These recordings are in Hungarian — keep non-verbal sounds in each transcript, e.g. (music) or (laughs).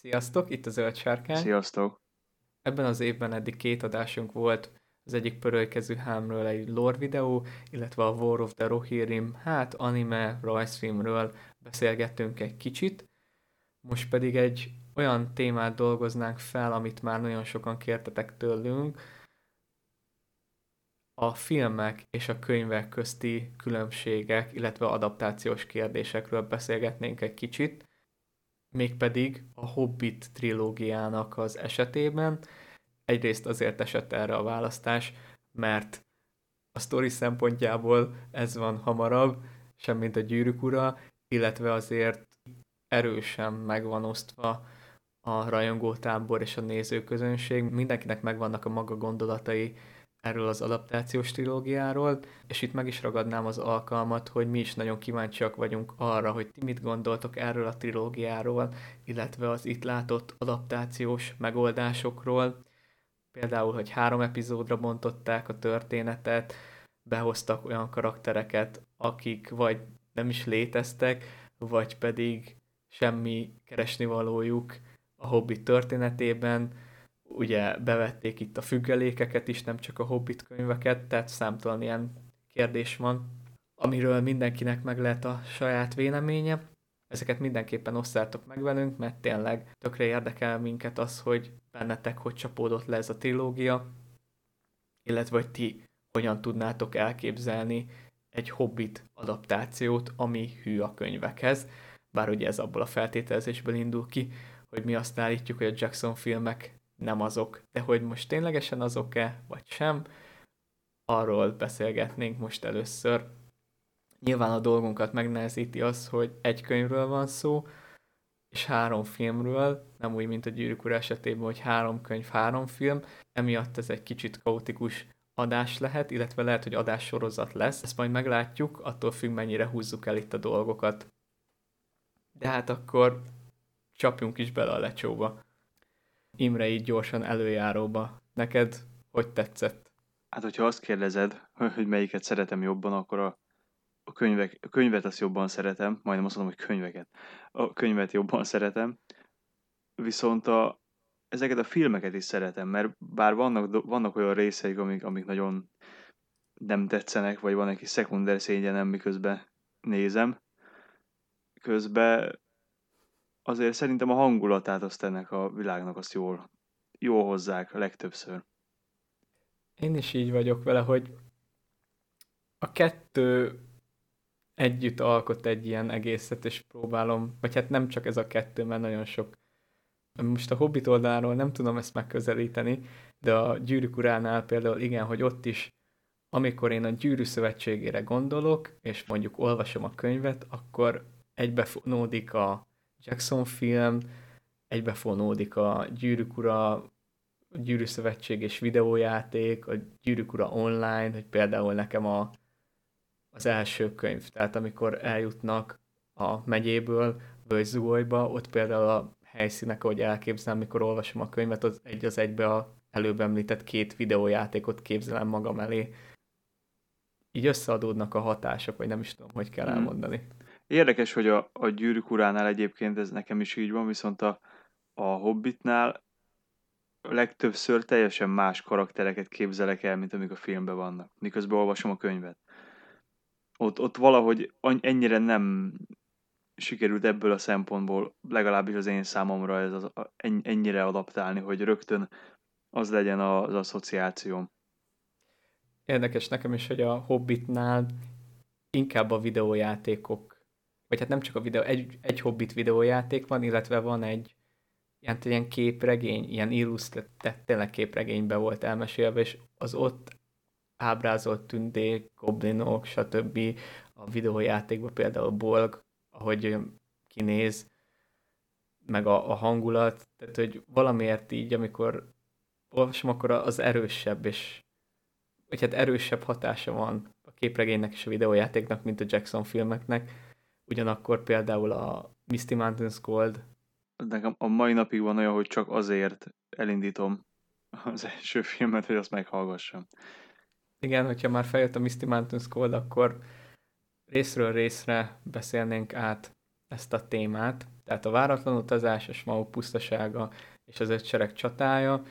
Sziasztok, itt a Zöld Sárkány. Sziasztok! Ebben az évben eddig két adásunk volt, az egyik pörölykező hámről egy lore videó, illetve a War of the Rohirrim, hát anime, rajzfilmről beszélgettünk egy kicsit. Most pedig egy olyan témát dolgoznánk fel, amit már nagyon sokan kértetek tőlünk, a filmek és a könyvek közti különbségek, illetve adaptációs kérdésekről beszélgetnénk egy kicsit mégpedig a Hobbit trilógiának az esetében. Egyrészt azért esett erre a választás, mert a sztori szempontjából ez van hamarabb, semmint a gyűrűk ura, illetve azért erősen megvan osztva a rajongótábor és a nézőközönség. Mindenkinek megvannak a maga gondolatai erről az adaptációs trilógiáról, és itt meg is ragadnám az alkalmat, hogy mi is nagyon kíváncsiak vagyunk arra, hogy ti mit gondoltok erről a trilógiáról, illetve az itt látott adaptációs megoldásokról. Például, hogy három epizódra bontották a történetet, behoztak olyan karaktereket, akik vagy nem is léteztek, vagy pedig semmi keresnivalójuk a hobbi történetében, ugye bevették itt a függelékeket is, nem csak a Hobbit könyveket, tehát számtalan ilyen kérdés van, amiről mindenkinek meg lehet a saját véleménye. Ezeket mindenképpen osszátok meg velünk, mert tényleg tökre érdekel minket az, hogy bennetek hogy csapódott le ez a trilógia, illetve hogy ti hogyan tudnátok elképzelni egy Hobbit adaptációt, ami hű a könyvekhez, bár ugye ez abból a feltételezésből indul ki, hogy mi azt állítjuk, hogy a Jackson filmek nem azok, de hogy most ténylegesen azok-e, vagy sem, arról beszélgetnénk most először. Nyilván a dolgunkat megnehezíti az, hogy egy könyvről van szó, és három filmről, nem úgy, mint a Gyűrűk esetében, hogy három könyv, három film, emiatt ez egy kicsit kaotikus adás lehet, illetve lehet, hogy adás sorozat lesz. Ezt majd meglátjuk, attól függ, mennyire húzzuk el itt a dolgokat. De hát akkor csapjunk is bele a lecsóba. Imre így gyorsan előjáróba. Neked hogy tetszett? Hát, hogyha azt kérdezed, (laughs) hogy melyiket szeretem jobban, akkor a, a, könyvek, a könyvet azt jobban szeretem, majdnem azt mondom, hogy könyveket. A könyvet jobban szeretem, viszont a, ezeket a filmeket is szeretem, mert bár vannak, vannak olyan részeik, amik, amik nagyon nem tetszenek, vagy van egy kis szekunder szégyenem, miközben nézem, közben azért szerintem a hangulatát azt ennek a világnak azt jól, jól hozzák legtöbbször. Én is így vagyok vele, hogy a kettő együtt alkot egy ilyen egészet, és próbálom, vagy hát nem csak ez a kettő, mert nagyon sok most a Hobbit oldaláról nem tudom ezt megközelíteni, de a Gyűrűk uránál például igen, hogy ott is, amikor én a Gyűrű Szövetségére gondolok, és mondjuk olvasom a könyvet, akkor egybefonódik a Jackson film, egybefonódik a Gyűrűk Ura, a Gyűrű Szövetség és videójáték, a Gyűrűk Ura online, hogy például nekem a, az első könyv, tehát amikor eljutnak a megyéből Völgyzugolyba, ott például a helyszínek, ahogy elképzelem, mikor olvasom a könyvet, az egy az egybe a előbb említett két videójátékot képzelem magam elé. Így összeadódnak a hatások, vagy nem is tudom, hogy kell hmm. Érdekes, hogy a, a gyűrűk uránál egyébként ez nekem is így van, viszont a, a Hobbitnál legtöbbször teljesen más karaktereket képzelek el, mint amik a filmben vannak, miközben olvasom a könyvet. Ott, ott valahogy ennyire nem sikerült ebből a szempontból, legalábbis az én számomra ez az, ennyire adaptálni, hogy rögtön az legyen az asszociációm. Érdekes nekem is, hogy a Hobbitnál inkább a videójátékok vagy hát nem csak a videó, egy, egy Hobbit videójáték van, illetve van egy ilyen, ilyen képregény, ilyen illusztrált, tényleg képregénybe volt elmesélve, és az ott ábrázolt tündék, goblinok, stb. a videójátékban például Bolg, ahogy kinéz, meg a, a hangulat, tehát hogy valamiért így, amikor olvasom, akkor az erősebb, és vagy hát erősebb hatása van a képregénynek és a videójátéknak, mint a Jackson filmeknek, Ugyanakkor például a Misty Mountains Gold. Nekem a mai napig van olyan, hogy csak azért elindítom az első filmet, hogy azt meghallgassam. Igen, hogyha már feljött a Misty Mountains Gold, akkor részről részre beszélnénk át ezt a témát, tehát a váratlan utazás, a Smaug pusztasága és az ötsereg csatája,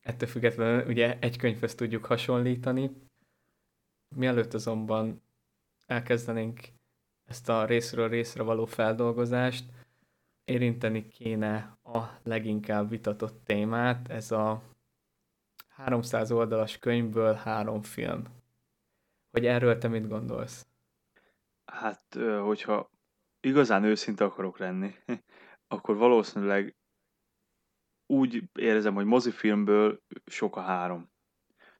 ettől függetlenül ugye egy könyvhöz tudjuk hasonlítani. Mielőtt azonban elkezdenénk ezt a részről részre való feldolgozást, érinteni kéne a leginkább vitatott témát, ez a 300 oldalas könyvből három film. Hogy erről te mit gondolsz? Hát, hogyha igazán őszinte akarok lenni, (laughs) akkor valószínűleg úgy érzem, hogy mozifilmből sok a három.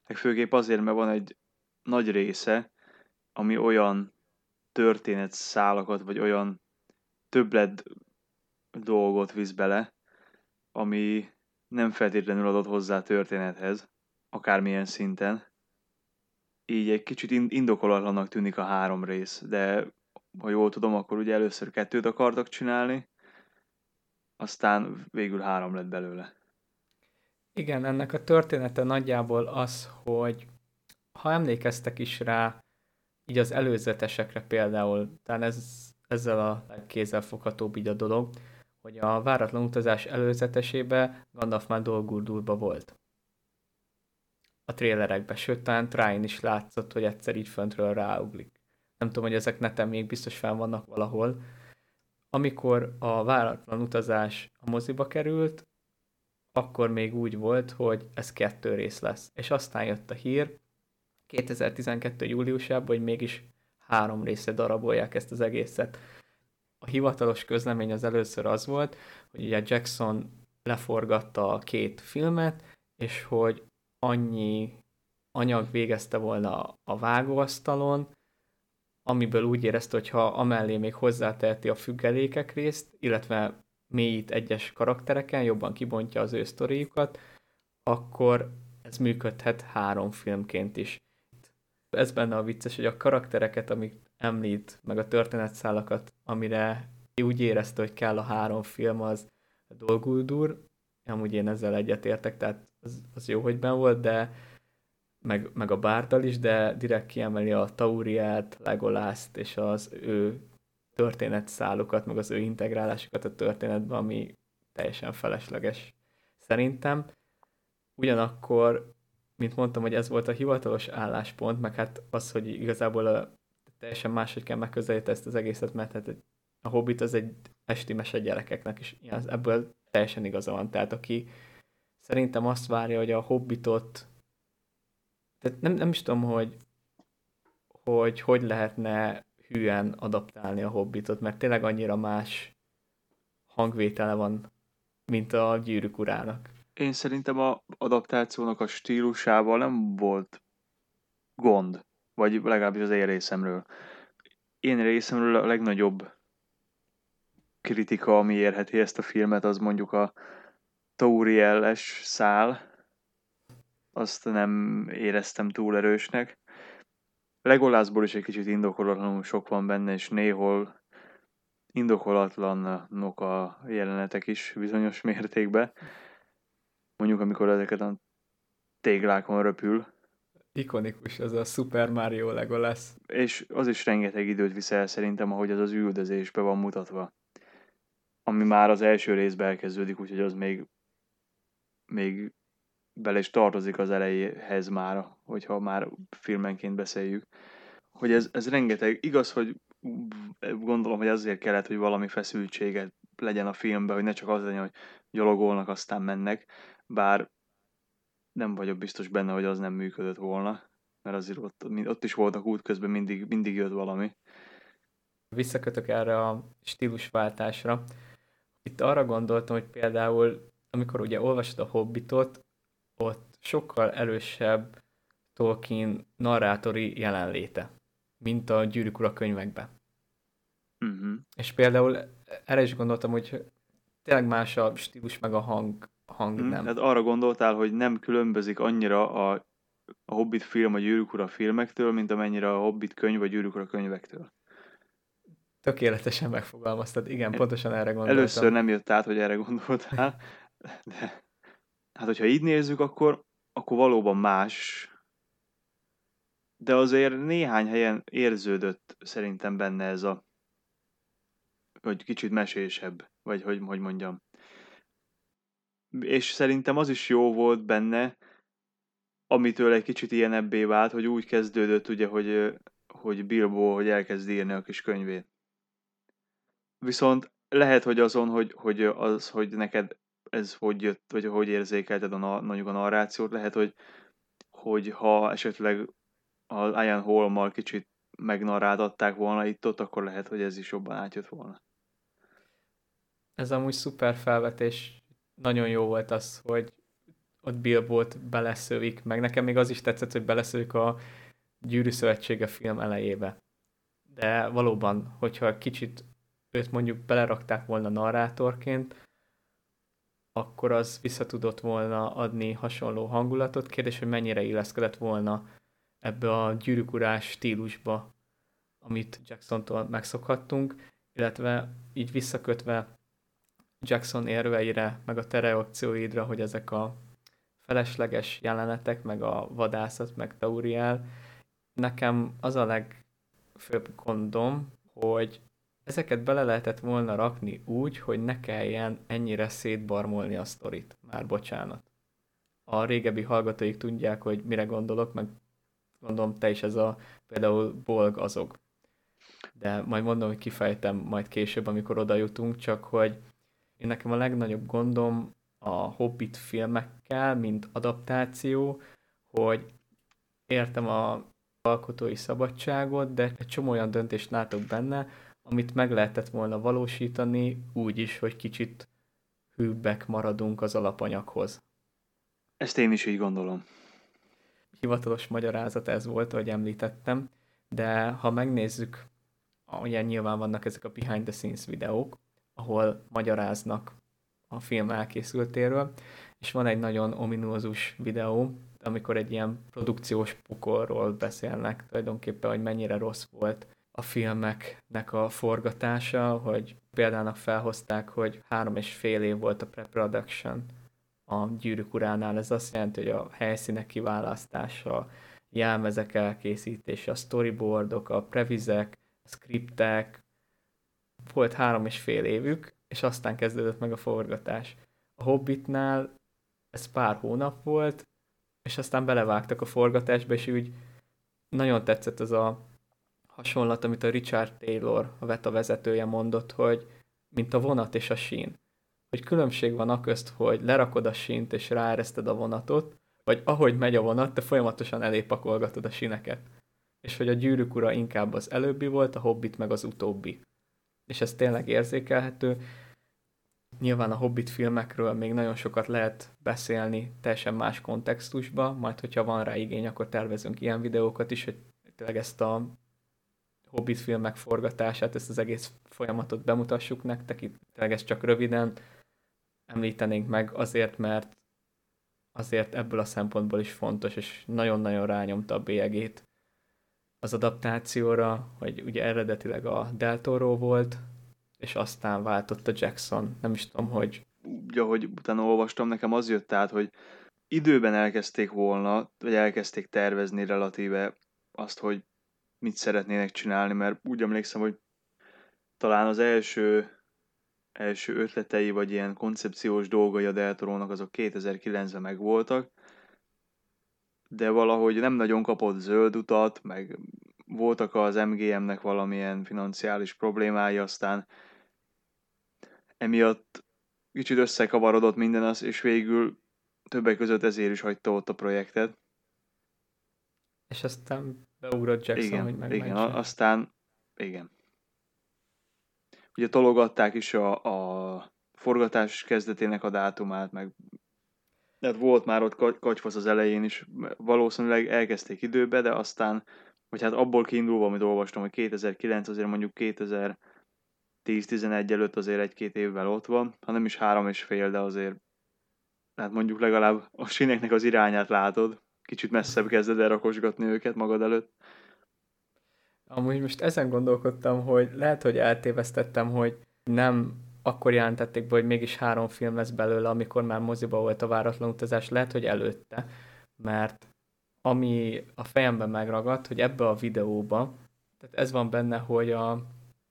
Meg főképp azért, mert van egy nagy része, ami olyan történet szálakat, vagy olyan többlet dolgot visz bele, ami nem feltétlenül adott hozzá a történethez, akármilyen szinten. Így egy kicsit indokolatlanak tűnik a három rész, de ha jól tudom, akkor ugye először kettőt akartak csinálni, aztán végül három lett belőle. Igen, ennek a története nagyjából az, hogy ha emlékeztek is rá, így az előzetesekre például, talán ez, ezzel a legkézzelfoghatóbb így a dolog, hogy a váratlan utazás előzetesébe Gandalf már Dolgurdurba volt. A trélerekben, sőt, talán Trine is látszott, hogy egyszer így föntről ráuglik. Nem tudom, hogy ezek neten még biztos fel vannak valahol. Amikor a váratlan utazás a moziba került, akkor még úgy volt, hogy ez kettő rész lesz. És aztán jött a hír 2012. júliusában, hogy mégis három része darabolják ezt az egészet a hivatalos közlemény az először az volt, hogy ugye Jackson leforgatta a két filmet, és hogy annyi anyag végezte volna a vágóasztalon, amiből úgy érezte, hogy ha amellé még hozzáteheti a függelékek részt, illetve mélyít egyes karaktereken, jobban kibontja az ő sztoriukat, akkor ez működhet három filmként is. Ez benne a vicces, hogy a karaktereket, amik említ, meg a történetszálakat, amire úgy érezte, hogy kell a három film, az Dolguldur, amúgy én ezzel egyetértek, tehát az, az jó, hogy ben volt, de meg, meg a Bártal is, de direkt kiemeli a Tauriát, Legolászt és az ő történetszálukat, meg az ő integrálásukat a történetbe, ami teljesen felesleges szerintem. Ugyanakkor, mint mondtam, hogy ez volt a hivatalos álláspont, meg hát az, hogy igazából a teljesen máshogy kell megközelíteni ezt az egészet, mert hát a Hobbit az egy esti mese gyerekeknek ja, ebből teljesen igaza van. Tehát aki szerintem azt várja, hogy a Hobbitot tehát nem, nem is tudom, hogy hogy hogy lehetne hülyen adaptálni a Hobbitot, mert tényleg annyira más hangvétele van, mint a Gyűrűk urának. Én szerintem a adaptációnak a stílusával nem volt gond vagy legalábbis az én részemről. Én részemről a legnagyobb kritika, ami érheti ezt a filmet, az mondjuk a Tauriel-es szál. Azt nem éreztem túl erősnek. Legolászból is egy kicsit indokolatlanul sok van benne, és néhol indokolatlanok a jelenetek is bizonyos mértékben. Mondjuk, amikor ezeket a téglákon röpül, ikonikus, az a Super Mario Legolas. És az is rengeteg időt viszel szerintem, ahogy az az üldözésbe van mutatva. Ami már az első részben elkezdődik, úgyhogy az még, még bele is tartozik az elejéhez már, hogyha már filmenként beszéljük. Hogy ez, ez rengeteg, igaz, hogy gondolom, hogy azért kellett, hogy valami feszültséget legyen a filmben, hogy ne csak az legyen, hogy gyalogolnak, aztán mennek, bár nem vagyok biztos benne, hogy az nem működött volna, mert azért ott, ott is voltak útközben, mindig, mindig jött valami. Visszakötök erre a stílusváltásra. Itt arra gondoltam, hogy például, amikor ugye olvasod a Hobbitot, ott sokkal erősebb Tolkien narrátori jelenléte, mint a Gyűrűk Ura könyvekben. Uh-huh. És például erre is gondoltam, hogy tényleg más a stílus meg a hang hang hmm, nem. Tehát arra gondoltál, hogy nem különbözik annyira a, a Hobbit film a Gyűrűk Ura filmektől, mint amennyire a Hobbit könyv a Gyűrűk Ura könyvektől. Tökéletesen megfogalmaztad, igen, pontosan erre gondoltam. Először nem jött át, hogy erre gondoltál, de hát hogyha így nézzük, akkor, akkor valóban más, de azért néhány helyen érződött szerintem benne ez a hogy kicsit mesésebb, vagy hogy, hogy mondjam. És szerintem az is jó volt benne, amitől egy kicsit ilyenebbé vált, hogy úgy kezdődött ugye, hogy, hogy Bilbo, hogy elkezd írni a kis könyvét. Viszont lehet, hogy azon, hogy, hogy az, hogy neked ez hogy jött, vagy hogy érzékelted a, mondjuk a narrációt, lehet, hogy, hogy ha esetleg a Ian Holmal kicsit megnarrádották volna itt-ott, akkor lehet, hogy ez is jobban átjött volna. Ez amúgy szuper felvetés. Nagyon jó volt az, hogy ott Bilbót beleszövik, meg nekem még az is tetszett, hogy beleszövik a Gyűrű Szövetsége film elejébe. De valóban, hogyha kicsit őt mondjuk belerakták volna narrátorként, akkor az vissza tudott volna adni hasonló hangulatot. Kérdés, hogy mennyire illeszkedett volna ebbe a gyűrűkurás stílusba, amit Jacksontól megszokhattunk, illetve így visszakötve Jackson érveire, meg a te reakcióidra, hogy ezek a felesleges jelenetek, meg a vadászat, meg Tauriel, nekem az a legfőbb gondom, hogy ezeket bele lehetett volna rakni úgy, hogy ne kelljen ennyire szétbarmolni a sztorit. Már bocsánat. A régebbi hallgatóik tudják, hogy mire gondolok, meg gondolom te is ez a például bolg azok. De majd mondom, hogy kifejtem majd később, amikor oda jutunk, csak hogy én nekem a legnagyobb gondom a Hobbit filmekkel, mint adaptáció, hogy értem a alkotói szabadságot, de egy csomó olyan döntést látok benne, amit meg lehetett volna valósítani úgy is, hogy kicsit hűbbek maradunk az alapanyaghoz. Ezt én is így gondolom. Hivatalos magyarázat ez volt, ahogy említettem, de ha megnézzük, ugye nyilván vannak ezek a behind the scenes videók, ahol magyaráznak a film elkészültéről, és van egy nagyon ominózus videó, amikor egy ilyen produkciós pokolról beszélnek, tulajdonképpen, hogy mennyire rossz volt a filmeknek a forgatása, hogy például felhozták, hogy három és fél év volt a pre-production a Gyűrűk Uránál. Ez azt jelenti, hogy a helyszínek kiválasztása, jelmezek elkészítése, a storyboardok, a previzek, a scriptek, volt három és fél évük, és aztán kezdődött meg a forgatás. A Hobbitnál ez pár hónap volt, és aztán belevágtak a forgatásba, és úgy nagyon tetszett az a hasonlat, amit a Richard Taylor, a VETA vezetője mondott, hogy mint a vonat és a sín. Hogy különbség van a közt, hogy lerakod a sínt és ráereszted a vonatot, vagy ahogy megy a vonat, te folyamatosan elépakolgatod a sineket. És hogy a gyűrűk ura inkább az előbbi volt, a hobbit meg az utóbbi. És ez tényleg érzékelhető. Nyilván a Hobbit filmekről még nagyon sokat lehet beszélni teljesen más kontextusba, majd hogyha van rá igény, akkor tervezünk ilyen videókat is, hogy tényleg ezt a Hobbit filmek forgatását, ezt az egész folyamatot bemutassuk nektek, itt tényleg ezt csak röviden említenénk meg azért, mert azért ebből a szempontból is fontos, és nagyon-nagyon rányomta a bélyegét az adaptációra, hogy ugye eredetileg a Del Toro volt, és aztán váltott a Jackson. Nem is tudom, hogy... Úgy, ahogy utána olvastam, nekem az jött át, hogy időben elkezdték volna, vagy elkezdték tervezni relatíve azt, hogy mit szeretnének csinálni, mert úgy emlékszem, hogy talán az első, első ötletei, vagy ilyen koncepciós dolgai a Deltorónak azok 2009-ben megvoltak, de valahogy nem nagyon kapott zöld utat, meg voltak az MGM-nek valamilyen financiális problémái, aztán emiatt kicsit összekavarodott minden az, és végül többek között ezért is hagyta ott a projektet. És aztán beugrott Jackson, igen, hogy meg Igen, aztán igen. Ugye tologatták is a, a forgatás kezdetének a dátumát, meg tehát volt már ott kacsfasz az elején is, valószínűleg elkezdték időbe, de aztán, vagy hát abból kiindulva, amit olvastam, hogy 2009 azért mondjuk 2010-11 előtt azért egy-két évvel ott van, ha nem is három és fél, de azért hát mondjuk legalább a sineknek az irányát látod, kicsit messzebb kezded el rakosgatni őket magad előtt. Amúgy most ezen gondolkodtam, hogy lehet, hogy eltévesztettem, hogy nem akkor jelentették be, hogy mégis három film lesz belőle, amikor már moziba volt a váratlan utazás, lehet, hogy előtte, mert ami a fejemben megragadt, hogy ebbe a videóba, tehát ez van benne, hogy a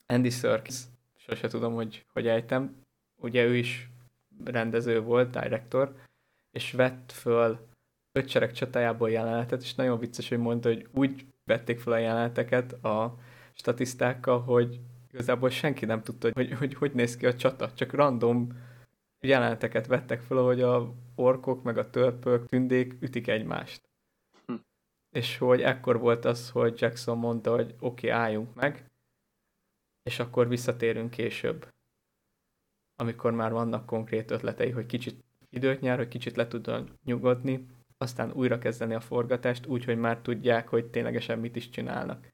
Andy Serkis sose tudom, hogy hogy ejtem. Ugye ő is rendező volt, director, és vett föl öt csatájából jelenetet, és nagyon vicces, hogy mondta, hogy úgy vették fel a jeleneteket a statisztákkal, hogy igazából senki nem tudta, hogy hogy, hogy, hogy néz ki a csata, csak random jeleneteket vettek fel, hogy a orkok meg a törpök, tündék ütik egymást. Hm. És hogy ekkor volt az, hogy Jackson mondta, hogy oké, okay, álljunk meg, és akkor visszatérünk később, amikor már vannak konkrét ötletei, hogy kicsit időt nyár, hogy kicsit le tudjon nyugodni, aztán újra kezdeni a forgatást, úgy, hogy már tudják, hogy ténylegesen mit is csinálnak.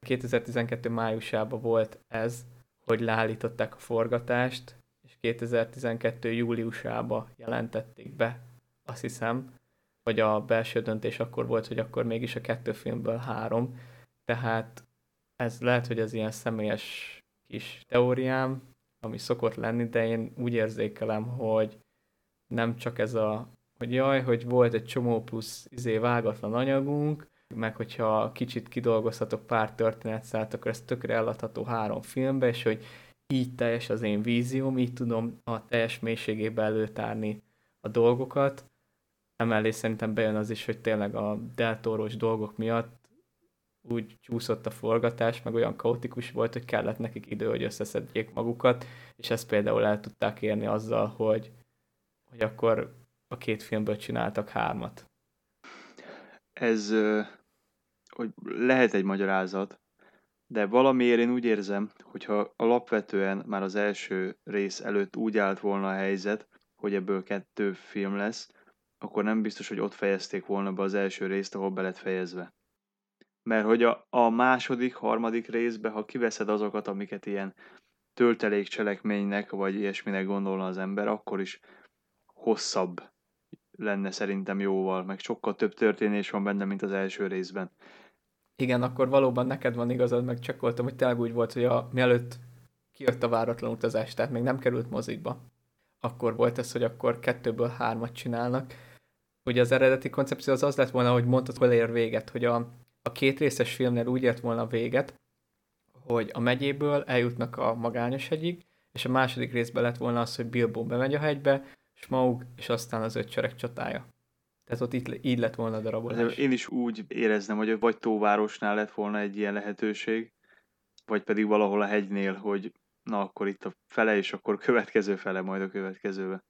2012 májusában volt ez, hogy leállították a forgatást, és 2012 júliusában jelentették be, azt hiszem, vagy a belső döntés akkor volt, hogy akkor mégis a kettő filmből három, tehát ez lehet, hogy az ilyen személyes kis teóriám, ami szokott lenni, de én úgy érzékelem, hogy nem csak ez a, hogy jaj, hogy volt egy csomó plusz izé vágatlan anyagunk, meg hogyha kicsit kidolgozhatok pár történetszállt, akkor ez tökre eladható három filmbe, és hogy így teljes az én vízióm, így tudom a teljes mélységébe előtárni a dolgokat. Emellé szerintem bejön az is, hogy tényleg a deltoros dolgok miatt úgy csúszott a forgatás, meg olyan kaotikus volt, hogy kellett nekik idő, hogy összeszedjék magukat, és ezt például el tudták érni azzal, hogy, hogy akkor a két filmből csináltak hármat. Ez hogy lehet egy magyarázat, de valamiért én úgy érzem, hogyha alapvetően már az első rész előtt úgy állt volna a helyzet, hogy ebből kettő film lesz, akkor nem biztos, hogy ott fejezték volna be az első részt, ahol be lett fejezve. Mert hogy a, a második, harmadik részbe, ha kiveszed azokat, amiket ilyen töltelék cselekménynek, vagy ilyesminek gondolna az ember, akkor is hosszabb lenne szerintem jóval, meg sokkal több történés van benne, mint az első részben. Igen, akkor valóban neked van igazad, meg csekkoltam, hogy tényleg úgy volt, hogy a, mielőtt kijött a váratlan utazás, tehát még nem került mozikba. Akkor volt ez, hogy akkor kettőből hármat csinálnak. Ugye az eredeti koncepció az az lett volna, hogy mondtad, hol ér véget, hogy a, a két részes filmnél úgy ért volna véget, hogy a megyéből eljutnak a magányos hegyig, és a második részben lett volna az, hogy Bilbo bemegy a hegybe, Smaug, és aztán az öt cserek csatája. Tehát ott itt, így lett volna a darabolás. Én is úgy éreznem, hogy vagy Tóvárosnál lett volna egy ilyen lehetőség, vagy pedig valahol a hegynél, hogy na akkor itt a fele, és akkor következő fele, majd a következőbe.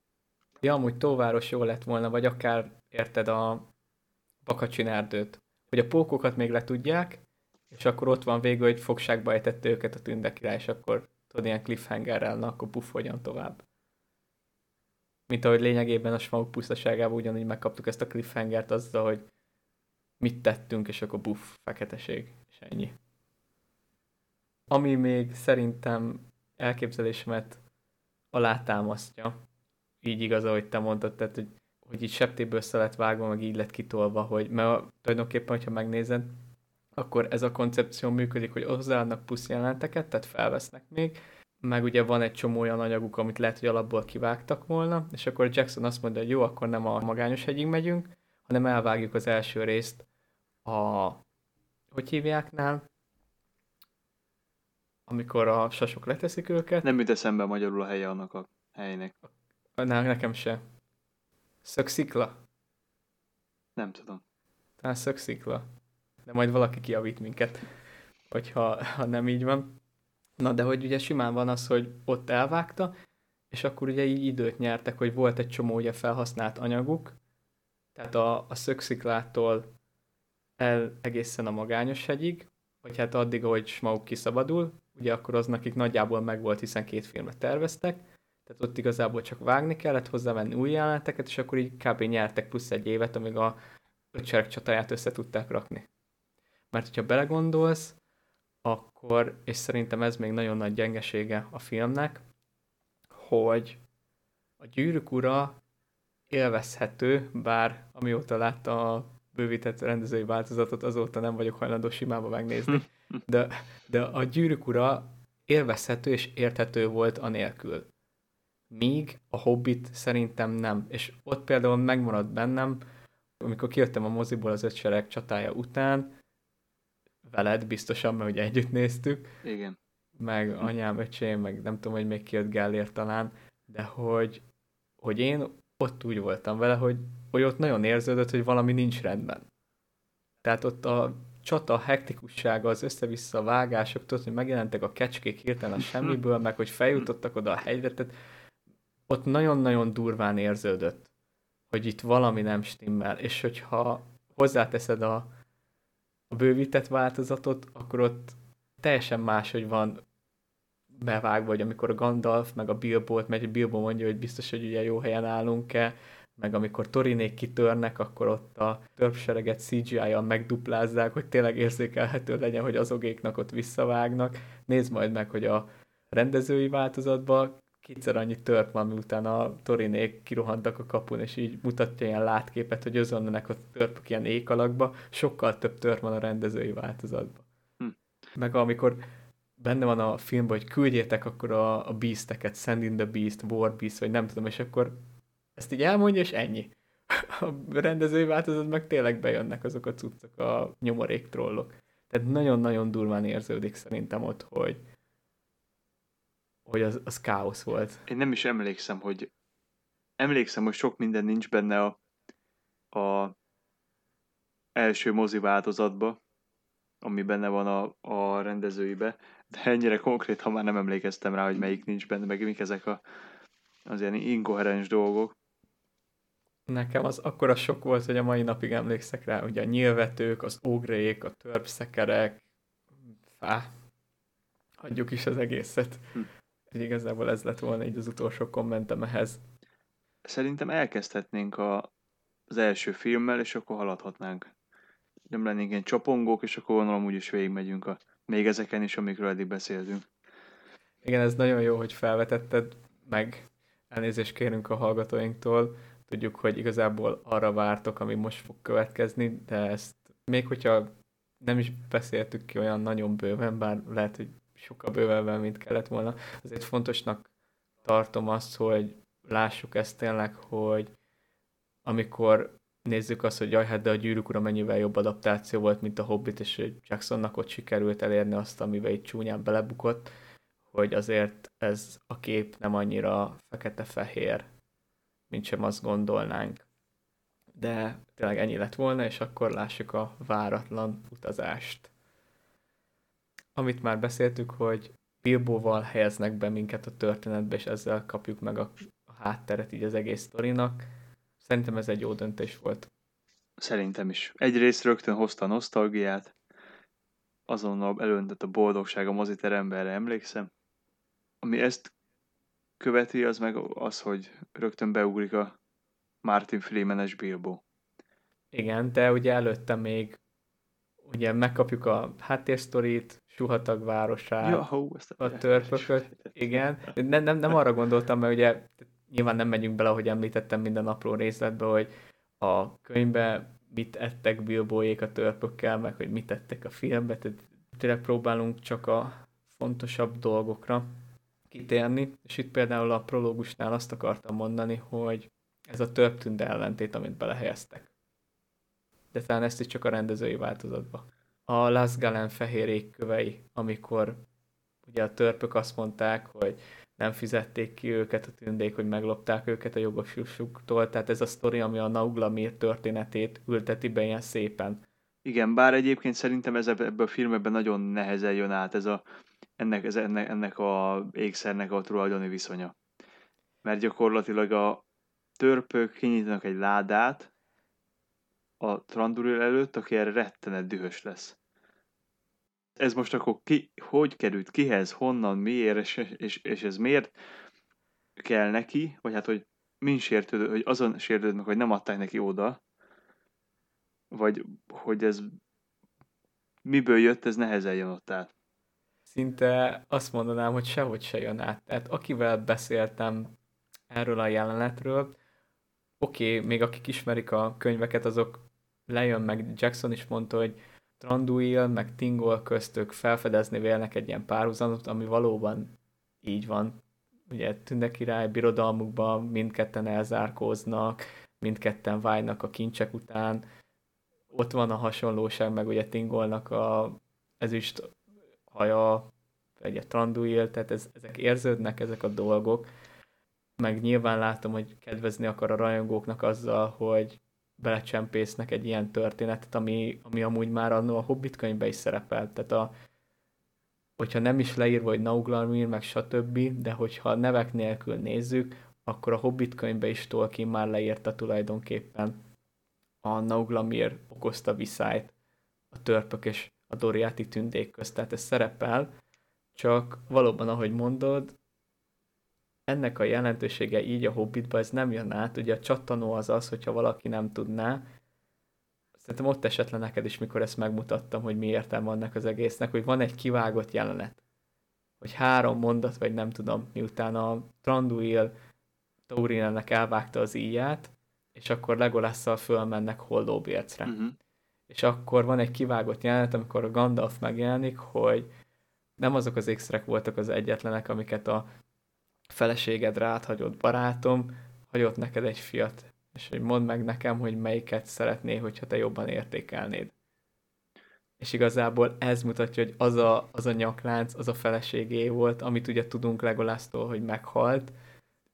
Ja, amúgy Tóváros jó lett volna, vagy akár érted a Bakacsin erdőt, hogy a pókokat még le tudják, és akkor ott van végül, hogy fogságba ejtette őket a tündekirá, és akkor tudod, ilyen cliffhangerrel, na akkor puffogjon tovább mint ahogy lényegében a Smaug pusztaságában ugyanígy megkaptuk ezt a cliffhangert azzal, hogy mit tettünk, és akkor buff, feketeség, és ennyi. Ami még szerintem elképzelésemet alátámasztja, így igaz, ahogy te mondtad, tehát, hogy, hogy így septéből össze lett vágva, meg így lett kitolva, hogy, mert tulajdonképpen, hogyha megnézed, akkor ez a koncepció működik, hogy hozzáadnak pusz jelenteket, tehát felvesznek még, meg ugye van egy csomó olyan anyaguk, amit lehet, hogy alapból kivágtak volna, és akkor Jackson azt mondja, hogy jó, akkor nem a magányos hegyig megyünk, hanem elvágjuk az első részt a, hogy hívjáknál, amikor a sasok leteszik őket. Nem jut eszembe magyarul a helye annak a helynek. Ne, nekem se. Szökszikla? Nem tudom. Talán szökszikla. De majd valaki kiavít minket, hogyha ha nem így van. Na, de hogy ugye simán van az, hogy ott elvágta, és akkor ugye így időt nyertek, hogy volt egy csomó ugye felhasznált anyaguk, tehát a, a szöksziklától el egészen a magányos hegyig, vagy hát addig, ahogy Smaug kiszabadul, ugye akkor az nekik nagyjából megvolt, hiszen két filmet terveztek, tehát ott igazából csak vágni kellett, hozzávenni új jeleneteket, és akkor így kb. nyertek plusz egy évet, amíg a öt csatáját össze tudták rakni. Mert hogyha belegondolsz, akkor, és szerintem ez még nagyon nagy gyengesége a filmnek, hogy a gyűrűk ura élvezhető, bár amióta látta a bővített rendezői változatot, azóta nem vagyok hajlandó simába megnézni, (laughs) de, de a gyűrűk ura élvezhető és érthető volt anélkül. Míg a Hobbit szerintem nem. És ott például megmaradt bennem, amikor kijöttem a moziból az öt csatája után, veled biztosan, mert ugye együtt néztük. Igen. meg anyám, öcsém, meg nem tudom, hogy még ki jött Gellért talán, de hogy, hogy én ott úgy voltam vele, hogy, hogy ott nagyon érződött, hogy valami nincs rendben. Tehát ott a csata hektikussága, az össze-vissza vágások, tudod, hogy megjelentek a kecskék hirtelen a semmiből, meg hogy feljutottak oda a hegyre, tehát ott nagyon-nagyon durván érződött, hogy itt valami nem stimmel, és hogyha hozzáteszed a, a bővített változatot, akkor ott teljesen más, hogy van bevágva, hogy amikor a Gandalf meg a Bilbo-t megy, Bilbo mondja, hogy biztos, hogy ugye jó helyen állunk-e, meg amikor Torinék kitörnek, akkor ott a törpsereget CGI-jal megduplázzák, hogy tényleg érzékelhető legyen, hogy azogéknak ott visszavágnak. Nézd majd meg, hogy a rendezői változatban kétszer annyi törp van, miután a Torinék kirohantak a kapun, és így mutatja ilyen látképet, hogy özönnek a törpök ilyen ék alakba, sokkal több törp van a rendezői változatban. Hm. Meg amikor benne van a filmben, hogy küldjétek akkor a, a beasteket, Send in the Beast, War Beast, vagy nem tudom, és akkor ezt így elmondja, és ennyi. (laughs) A rendezői változat meg tényleg bejönnek azok a cuccok, a nyomorék trollok. Tehát nagyon-nagyon durván érződik szerintem ott, hogy, hogy az, az káosz volt. Én nem is emlékszem, hogy emlékszem, hogy sok minden nincs benne a, a első mozi változatba, ami benne van a, a rendezőibe, de ennyire konkrét, ha már nem emlékeztem rá, hogy melyik nincs benne, meg mik ezek a, az ilyen inkoherens dolgok. Nekem az akkora sok volt, hogy a mai napig emlékszek rá, ugye a nyilvetők, az ógrék, a törpszekerek, fá, hagyjuk is az egészet. Hm. Igazából ez lett volna így az utolsó kommentem ehhez. Szerintem elkezdhetnénk a, az első filmmel, és akkor haladhatnánk. Nem lennénk ilyen csapongók, és akkor gondolom úgyis végigmegyünk a, még ezeken is, amikről eddig beszéltünk. Igen, ez nagyon jó, hogy felvetetted, meg elnézést kérünk a hallgatóinktól, tudjuk, hogy igazából arra vártok, ami most fog következni, de ezt még hogyha nem is beszéltük ki olyan nagyon bőven, bár lehet, hogy sokkal bővebben, mint kellett volna, azért fontosnak tartom azt, hogy lássuk ezt tényleg, hogy amikor nézzük azt, hogy jaj, hát de a gyűrűk ura mennyivel jobb adaptáció volt, mint a Hobbit, és Jacksonnak ott sikerült elérni azt, amivel itt csúnyán belebukott, hogy azért ez a kép nem annyira fekete-fehér, mint sem azt gondolnánk. De tényleg ennyi lett volna, és akkor lássuk a váratlan utazást. Amit már beszéltük, hogy Bilbóval helyeznek be minket a történetbe, és ezzel kapjuk meg a, hátteret így az egész sztorinak. Szerintem ez egy jó döntés volt. Szerintem is. Egyrészt rögtön hozta a nosztalgiát, azonnal elöntött a boldogság a moziterembe, erre emlékszem. Ami ezt követi, az meg az, hogy rögtön beugrik a Martin Freeman-es Bilbo. Igen, de ugye előtte még ugye megkapjuk a háttérsztorit, Suhatag városát, ja, hó, a törpököt, (laughs) igen. Nem, nem, nem arra gondoltam, mert ugye nyilván nem megyünk bele, ahogy említettem minden apró részletbe, hogy a könyvbe mit ettek Bilboék a törpökkel, meg hogy mit ettek a filmbe, tehát tényleg próbálunk csak a fontosabb dolgokra kitérni, és itt például a prológusnál azt akartam mondani, hogy ez a törptünde ellentét, amit belehelyeztek. De talán ezt is csak a rendezői változatba. A Las Galen fehér égkövei, amikor ugye a törpök azt mondták, hogy nem fizették ki őket a tündék, hogy meglopták őket a jogosuktól, tehát ez a sztori, ami a Nauglamir történetét ülteti be ilyen szépen. Igen, bár egyébként szerintem ez ebben a filmben nagyon nehezen jön át ez a ennek, ez, ennek, ennek a ékszernek a tulajdoni viszonya. Mert gyakorlatilag a törpök kinyitnak egy ládát a Tranduril előtt, aki erre rettenet dühös lesz. Ez most akkor ki, hogy került, kihez, honnan, miért, és, és, és ez miért kell neki, vagy hát, hogy min sértődő, hogy azon sértődnek, hogy nem adták neki oda, vagy hogy ez miből jött, ez nehezen jön ott át szinte azt mondanám, hogy sehogy se jön át. Tehát akivel beszéltem erről a jelenetről, oké, okay, még akik ismerik a könyveket, azok lejön meg, Jackson is mondta, hogy Tranduil, meg Tingol köztük felfedezni vélnek egy ilyen párhuzamot, ami valóban így van. Ugye Tünde király birodalmukban mindketten elzárkóznak, mindketten vágynak a kincsek után. Ott van a hasonlóság, meg ugye Tingolnak a ezüst haja, vagy a Tranduil, tehát ez, ezek érződnek ezek a dolgok, meg nyilván látom, hogy kedvezni akar a rajongóknak azzal, hogy belecsempésznek egy ilyen történetet, ami, ami amúgy már annó a Hobbit könyvben is szerepelt. Tehát a, hogyha nem is leírva, hogy Nauglamir, meg stb., de hogyha nevek nélkül nézzük, akkor a Hobbit könyvben is Tolkien már leírta tulajdonképpen a Nauglamir okozta viszályt a törpök és a Doriáti tündék közt, tehát ez szerepel, csak valóban, ahogy mondod, ennek a jelentősége így a Hobbitba ez nem jön át. Ugye a csattanó az az, hogyha valaki nem tudná, szerintem ott esett le neked is, mikor ezt megmutattam, hogy mi értelme annak az egésznek, hogy van egy kivágott jelenet, hogy három mondat, vagy nem tudom, miután a Tranduil Taurinennek elvágta az íját, és akkor Legolásszal fölmennek Hollóbércre. Uh-huh. És akkor van egy kivágott jelenet, amikor a Gandalf megjelenik, hogy nem azok az ékszerek voltak az egyetlenek, amiket a feleségedre áthagyott barátom, hagyott neked egy fiat, és hogy mondd meg nekem, hogy melyiket szeretné, hogyha te jobban értékelnéd. És igazából ez mutatja, hogy az a, az a nyaklánc, az a feleségé volt, amit ugye tudunk Legolásztól, hogy meghalt,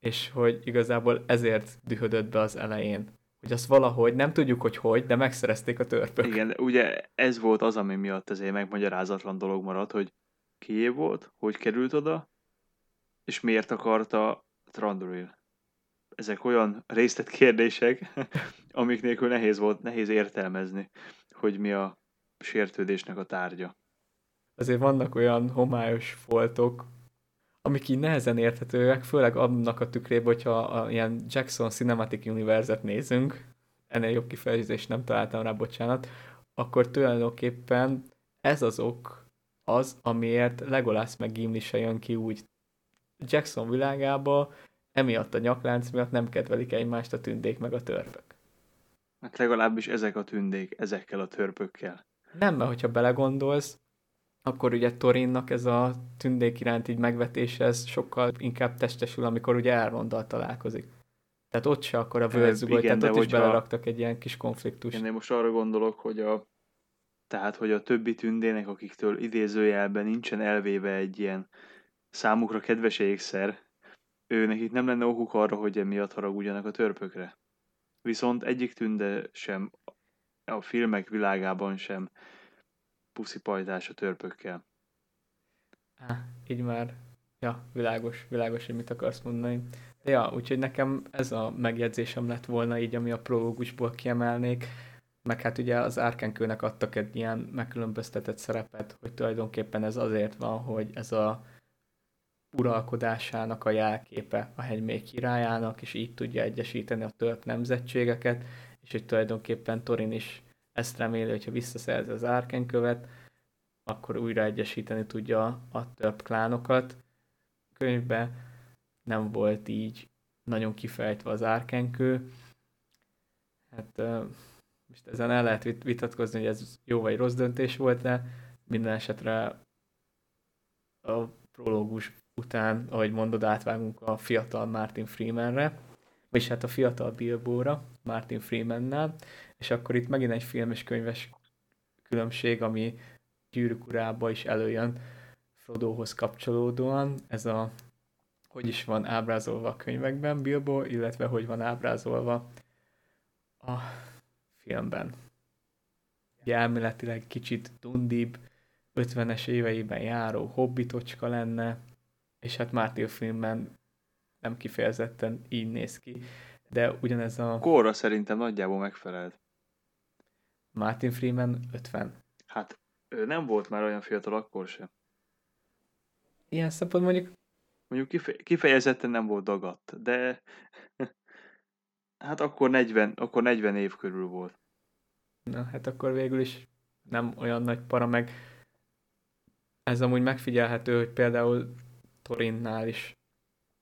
és hogy igazából ezért dühödött be az elején. Hogy azt valahogy, nem tudjuk, hogy hogy, de megszerezték a törpök. Igen, ugye ez volt az, ami miatt azért megmagyarázatlan dolog maradt, hogy kié volt, hogy került oda, és miért akarta Tranduril. Ezek olyan részlet kérdések, (laughs) amik nélkül nehéz volt, nehéz értelmezni, hogy mi a sértődésnek a tárgya. Azért vannak olyan homályos foltok, amik így nehezen érthetőek, főleg annak a tükrében, hogyha a, ilyen Jackson Cinematic Universe-et nézünk, ennél jobb kifejezést nem találtam rá, bocsánat, akkor tulajdonképpen ez az ok az, amiért Legolas meg Gimli se jön ki úgy Jackson világába, emiatt a nyaklánc miatt nem kedvelik egymást a tündék meg a törpök. Hát legalábbis ezek a tündék, ezekkel a törpökkel. Nem, mert hogyha belegondolsz, akkor ugye Torinnak ez a tündék iránt így megvetése, ez sokkal inkább testesül, amikor ugye Elrondal találkozik. Tehát ott se akkor a völzugoly, tehát ott is beleraktak egy ilyen kis konfliktus. Én most arra gondolok, hogy a tehát, hogy a többi tündének, akiktől idézőjelben nincsen elvéve egy ilyen számukra kedves ékszer, ő nekik nem lenne okuk arra, hogy emiatt haragudjanak a törpökre. Viszont egyik tünde sem, a filmek világában sem puszipajtás a törpökkel. Á, így már, ja, világos, világos, hogy mit akarsz mondani. De ja, úgyhogy nekem ez a megjegyzésem lett volna így, ami a prológusból kiemelnék, meg hát ugye az Árkenkőnek adtak egy ilyen megkülönböztetett szerepet, hogy tulajdonképpen ez azért van, hogy ez a uralkodásának a jelképe a hegymély királyának, és így tudja egyesíteni a törp nemzetségeket, és hogy tulajdonképpen Torin is ezt reméli, hogyha visszaszerzi az árkenkövet, akkor újra egyesíteni tudja a törp klánokat. A könyvben nem volt így nagyon kifejtve az árkenkő. Hát most ezen el lehet vitatkozni, hogy ez jó vagy rossz döntés volt, de minden esetre a prológus után, ahogy mondod, átvágunk a fiatal Martin Freemanre, és hát a fiatal Bilbóra, Martin Freemannel, és akkor itt megint egy film és könyves különbség, ami gyűrűk is előjön Frodohoz kapcsolódóan, ez a hogy is van ábrázolva a könyvekben Bilbo, illetve hogy van ábrázolva a filmben. Ugye elméletileg kicsit dundibb, 50-es éveiben járó hobbitocska lenne, és hát Martin filmben nem kifejezetten így néz ki, de ugyanez a... Kóra szerintem nagyjából megfelelt. Martin Freeman 50. Hát ő nem volt már olyan fiatal akkor sem. Ilyen szempont mondjuk... Mondjuk kife- kifejezetten nem volt dagadt, de (laughs) hát akkor 40, akkor 40 év körül volt. Na, hát akkor végül is nem olyan nagy para, meg ez amúgy megfigyelhető, hogy például Torinnál is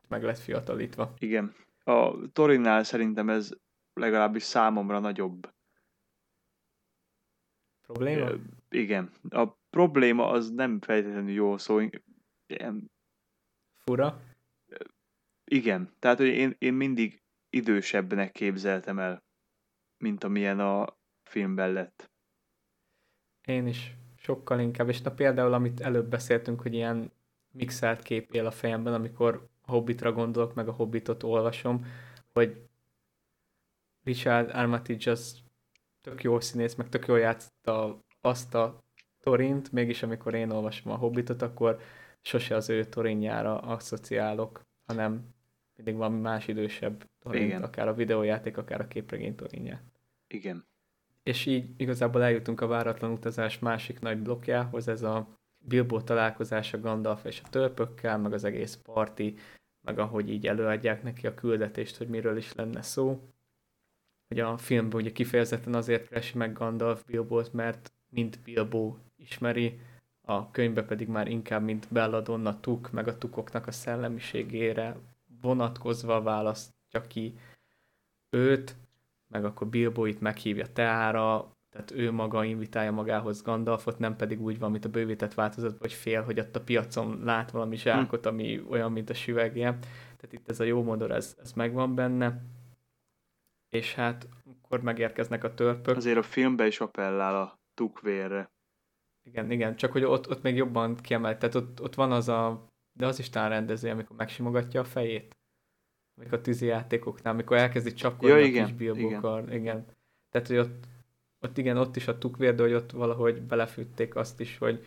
meg lett fiatalítva. Igen. A Torinnál szerintem ez legalábbis számomra nagyobb. Probléma? Ö, igen. A probléma az nem feltétlenül jó szó. Ilyen... Fura? Igen. Tehát, hogy én, én mindig idősebbnek képzeltem el, mint amilyen a filmben lett. Én is sokkal inkább, és na például, amit előbb beszéltünk, hogy ilyen mixelt kép él a fejemben, amikor a Hobbitra gondolok, meg a Hobbitot olvasom, hogy Richard Armitage az tök jó színész, meg tök jól játszotta azt a Torint, mégis amikor én olvasom a Hobbitot, akkor sose az ő Torinjára asszociálok, hanem mindig valami más idősebb Torint, Igen. akár a videójáték, akár a képregény Torinját. Igen. És így igazából eljutunk a váratlan utazás másik nagy blokkjához, ez a Bilbo találkozása Gandalf és a törpökkel, meg az egész parti, meg ahogy így előadják neki a küldetést, hogy miről is lenne szó. Hogy a filmben ugye kifejezetten azért keresi meg Gandalf Bilbót, mert mint Bilbo ismeri, a könyvbe pedig már inkább mint Belladonna tuk, meg a tukoknak a szellemiségére vonatkozva választja ki őt, meg akkor Bilbo itt meghívja Teára, tehát ő maga invitálja magához Gandalfot, nem pedig úgy van, mint a bővített változat, hogy fél, hogy ott a piacon lát valami zsákot, ami olyan, mint a süvegje. Tehát itt ez a jó modor, ez, ez megvan benne. És hát akkor megérkeznek a törpök. Azért a filmben is appellál a tukvérre. Igen, igen, csak hogy ott, ott még jobban kiemelt, tehát ott, ott van az a, de az is talán rendező, amikor megsimogatja a fejét. Amikor a tűzi játékoknál, amikor elkezdi csapkodni ja, igen, a kis bilbókar. Igen. igen. Tehát, hogy ott, ott igen, ott is a tukvér, de hogy ott valahogy belefűtték azt is, hogy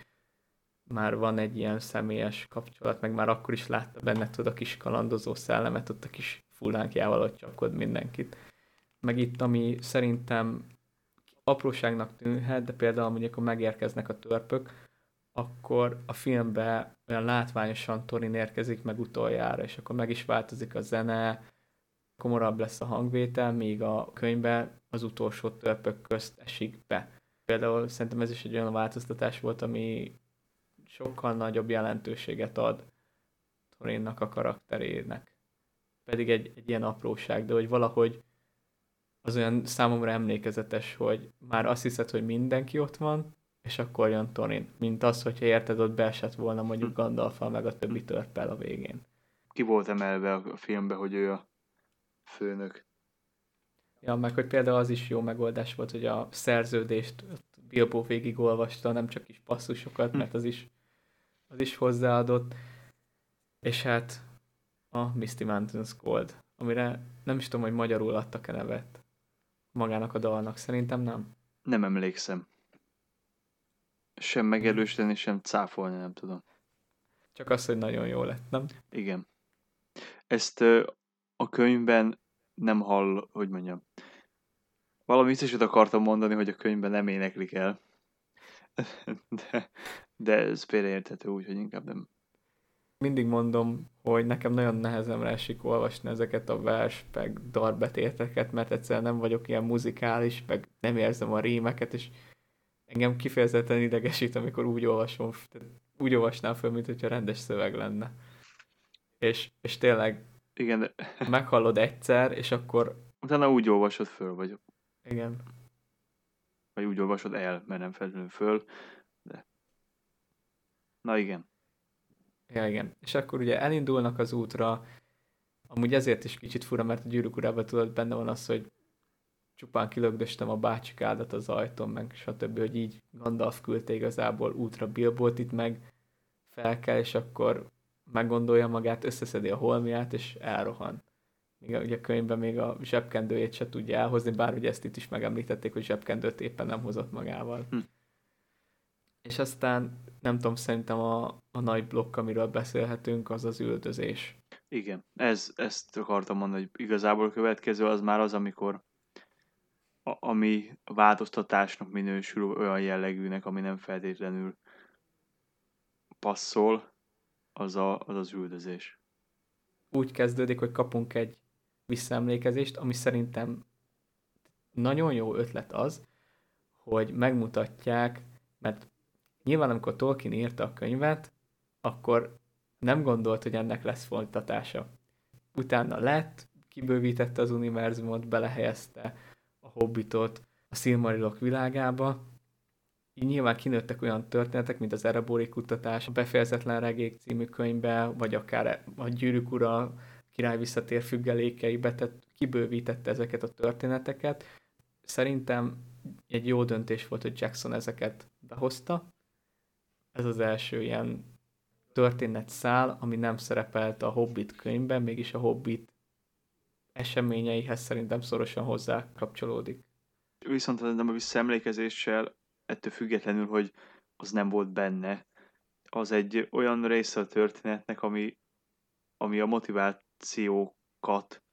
már van egy ilyen személyes kapcsolat, meg már akkor is látta benne tudod a kis kalandozó szellemet, ott a kis fullánkjával ott csapkod mindenkit. Meg itt, ami szerintem apróságnak tűnhet, de például mondjuk, amikor megérkeznek a törpök, akkor a filmbe olyan látványosan Torin érkezik meg utoljára, és akkor meg is változik a zene, komorabb lesz a hangvétel, míg a könyvben az utolsó törpök közt esik be. Például szerintem ez is egy olyan változtatás volt, ami sokkal nagyobb jelentőséget ad Torinnak a karakterének. Pedig egy, egy ilyen apróság, de hogy valahogy az olyan számomra emlékezetes, hogy már azt hiszed, hogy mindenki ott van, és akkor jön Torin. Mint az, hogyha érted, ott beesett volna mondjuk hm. gandalf meg a többi törpel a végén. Ki volt emelve a filmbe, hogy ő a főnök? Ja, meg hogy például az is jó megoldás volt, hogy a szerződést Bilbo végig olvasta, nem csak is passzusokat, hm. mert az is, az is hozzáadott. És hát a Misty Mountains Gold, amire nem is tudom, hogy magyarul adtak-e nevet magának a dalnak. Szerintem nem. Nem emlékszem. Sem megerősíteni, sem cáfolni, nem tudom. Csak az, hogy nagyon jó lett, nem? Igen. Ezt a könyvben nem hall, hogy mondjam. Valami biztosat akartam mondani, hogy a könyvben nem éneklik el. (laughs) De, de ez félreérthető úgy, hogy inkább nem. Mindig mondom, hogy nekem nagyon nehezemre esik olvasni ezeket a vers, meg darbetéteket, mert egyszerűen nem vagyok ilyen muzikális, meg nem érzem a rímeket, és engem kifejezetten idegesít, amikor úgy olvasom, úgy olvasnám föl, mint hogyha rendes szöveg lenne. És, és tényleg igen, de... meghallod egyszer, és akkor... Utána úgy olvasod föl, vagy... Igen. Vagy úgy olvasod el, mert nem feltétlenül föl, de... Na igen. Ja, igen. És akkor ugye elindulnak az útra, amúgy ezért is kicsit fura, mert a gyűrűk urában tudod, benne van az, hogy csupán kilögdöstem a bácsikádat az ajtón, meg stb., hogy így Gandalf küldte igazából útra Bilbót itt meg fel kell, és akkor meggondolja magát, összeszedi a holmiát, és elrohan. Még a, ugye a könyvben még a zsebkendőjét se tudja elhozni, bár ugye ezt itt is megemlítették, hogy zsebkendőt éppen nem hozott magával. Hm. És aztán, nem tudom, szerintem a, a nagy blokk, amiről beszélhetünk, az az üldözés. Igen, ez, ezt akartam mondani, hogy igazából a következő az már az, amikor a, ami változtatásnak minősül olyan jellegűnek, ami nem feltétlenül passzol, az, a, az az üldözés. Úgy kezdődik, hogy kapunk egy visszaemlékezést, ami szerintem nagyon jó ötlet az, hogy megmutatják, mert nyilván amikor Tolkien írta a könyvet, akkor nem gondolt, hogy ennek lesz folytatása. Utána lett, kibővítette az univerzumot, belehelyezte a Hobbitot a Silmarilok világába, így nyilván kinőttek olyan történetek, mint az Erebori kutatás, a Befejezetlen regék című könyvbe, vagy akár a Gyűrűk ura király visszatér függelékeibe, tehát kibővítette ezeket a történeteket. Szerintem egy jó döntés volt, hogy Jackson ezeket behozta. Ez az első ilyen történetszál, ami nem szerepelt a Hobbit könyvben, mégis a Hobbit eseményeihez szerintem szorosan hozzá kapcsolódik. Viszont nem a visszaemlékezéssel, ettől függetlenül, hogy az nem volt benne, az egy olyan része a történetnek, ami, ami a motivációkat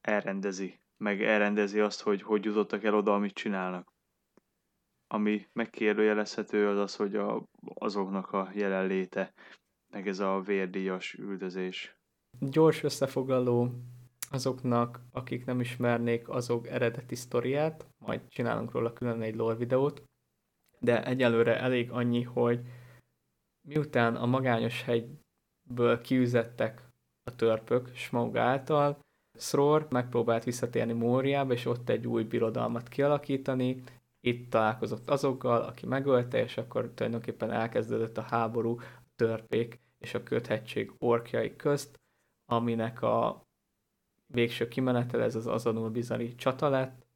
elrendezi, meg elrendezi azt, hogy hogy jutottak el oda, amit csinálnak. Ami megkérdőjelezhető az az, hogy a, azoknak a jelenléte, meg ez a vérdíjas üldözés. Gyors összefoglaló azoknak, akik nem ismernék azok eredeti sztoriát, majd csinálunk róla külön egy lore videót, de egyelőre elég annyi, hogy miután a magányos hegyből kiüzettek a törpök Smaug által, Sror megpróbált visszatérni Móriába, és ott egy új birodalmat kialakítani, itt találkozott azokkal, aki megölte, és akkor tulajdonképpen elkezdődött a háború a törpék és a köthetség orkjai közt, aminek a végső kimenetel ez az azonul bizari csata lett,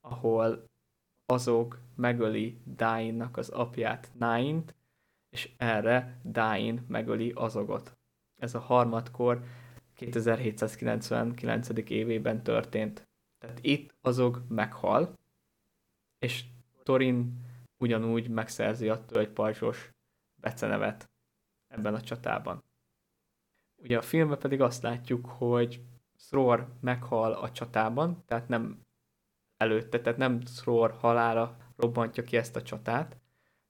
ahol azok megöli Dainnak az apját Naint, és erre Dain megöli azogot. Ez a harmadkor 2799. évében történt. Tehát itt azok meghal, és Torin ugyanúgy megszerzi a tölgypajzsos becenevet ebben a csatában. Ugye a filmben pedig azt látjuk, hogy Thror meghal a csatában, tehát nem előtte, tehát nem Thror halála robbantja ki ezt a csatát,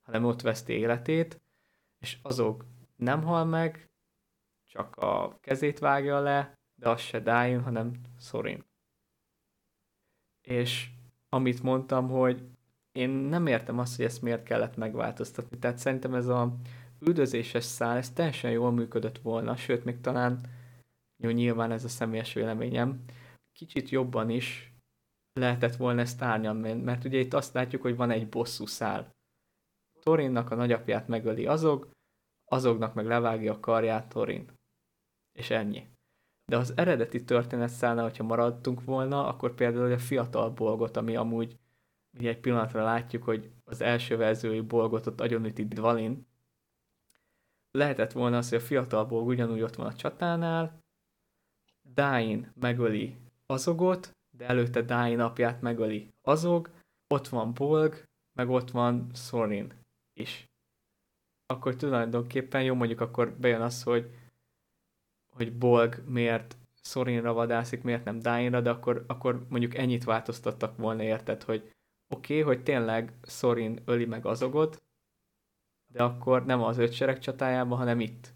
hanem ott veszti életét, és azok nem hal meg, csak a kezét vágja le, de az se Dáin, hanem Sorin. És amit mondtam, hogy én nem értem azt, hogy ezt miért kellett megváltoztatni. Tehát szerintem ez a üldözéses szál, ez teljesen jól működött volna, sőt, még talán jó, nyilván ez a személyes véleményem, kicsit jobban is lehetett volna ezt árnyalni, mert ugye itt azt látjuk, hogy van egy bosszú szál. Torinnak a nagyapját megöli azok, azoknak meg levágja a karját Torin. És ennyi. De az eredeti történet szállna, hogyha maradtunk volna, akkor például a fiatal bolgot, ami amúgy ugye egy pillanatra látjuk, hogy az első verziói bolgot ott agyonüti Dvalin, lehetett volna az, hogy a fiatal bolg ugyanúgy ott van a csatánál, Dain megöli Azogot, de előtte Dain apját megöli Azog, ott van Bolg, meg ott van Sorin is. Akkor tulajdonképpen jó, mondjuk akkor bejön az, hogy, hogy Bolg miért Sorinra vadászik, miért nem Dainra, de akkor, akkor mondjuk ennyit változtattak volna, érted, hogy oké, okay, hogy tényleg Sorin öli meg Azogot, de akkor nem az ötsereg csatájában, hanem itt.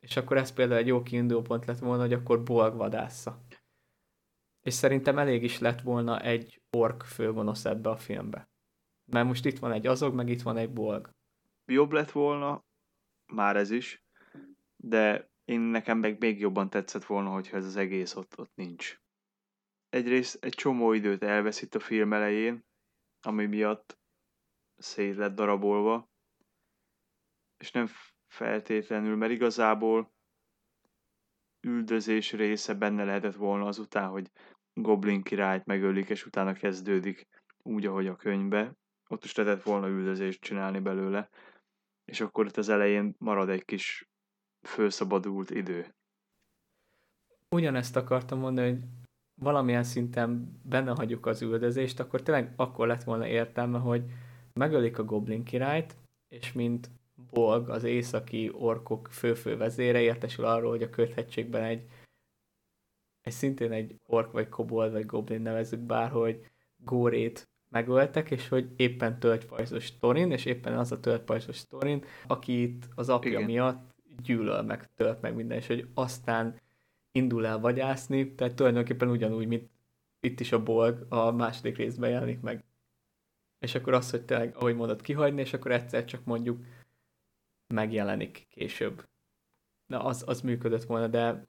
És akkor ez például egy jó kiinduló pont lett volna, hogy akkor bolg vadásza. És szerintem elég is lett volna egy ork főgonosz ebbe a filmbe. Mert most itt van egy azog, meg itt van egy bolg. Jobb lett volna, már ez is, de én nekem meg még jobban tetszett volna, hogyha ez az egész ott, ott nincs. Egyrészt egy csomó időt elveszít a film elején, ami miatt szét lett darabolva, és nem feltétlenül, mert igazából üldözés része benne lehetett volna azután, hogy Goblin királyt megölik, és utána kezdődik úgy, ahogy a könyvbe. Ott is lehetett volna üldözést csinálni belőle, és akkor itt az elején marad egy kis fölszabadult idő. Ugyanezt akartam mondani, hogy valamilyen szinten benne hagyjuk az üldözést, akkor tényleg akkor lett volna értelme, hogy megölik a Goblin királyt, és mint Bolg, az északi orkok fő-fő vezére értesül arról, hogy a köthegységben egy, egy szintén egy ork, vagy kobold, vagy goblin nevezzük bár, hogy Górét megöltek, és hogy éppen tölgypajzos Torin, és éppen az a tölgypajzos Torin, aki itt az apja Igen. miatt gyűlöl meg, tölt meg minden, és hogy aztán indul el vagyászni, tehát tulajdonképpen ugyanúgy, mint itt is a bolg a második részben jelenik meg. És akkor az, hogy tényleg, ahogy mondod, kihagyni, és akkor egyszer csak mondjuk megjelenik később. Na, az, az működött volna, de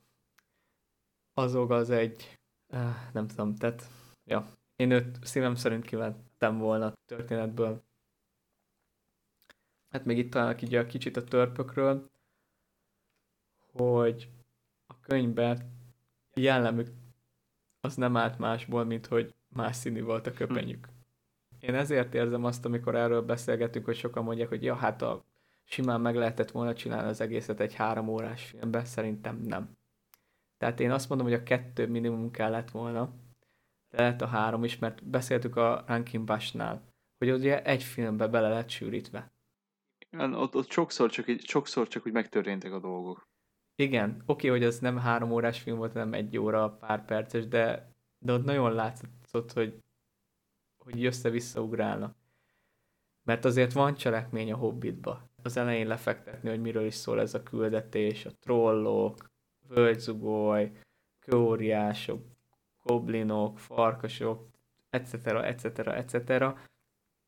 azok az egy, uh, nem tudom, tehát, ja, én őt szívem szerint kivettem volna a történetből. Hát még itt találok így a kicsit a törpökről, hogy a könyvben jellemük az nem állt másból, mint hogy más színű volt a köpenyük. Én ezért érzem azt, amikor erről beszélgetünk, hogy sokan mondják, hogy ja, hát a simán meg lehetett volna csinálni az egészet egy három órás filmbe, szerintem nem. Tehát én azt mondom, hogy a kettő minimum kellett volna, de lehet a három is, mert beszéltük a Rankin Bashnál, hogy ugye egy filmbe bele lett sűrítve. Igen, ott, ott sokszor, csak, így, sokszor csak úgy megtörténtek a dolgok. Igen, oké, hogy az nem három órás film volt, hanem egy óra, pár perces, de, de ott nagyon látszott, hogy, hogy össze-vissza ugrálnak. Mert azért van cselekmény a Hobbitba. Az elején lefektetni, hogy miről is szól ez a küldetés, a trollok, völgyzugoly, kőóriások, goblinok, farkasok, etc., etc., etc.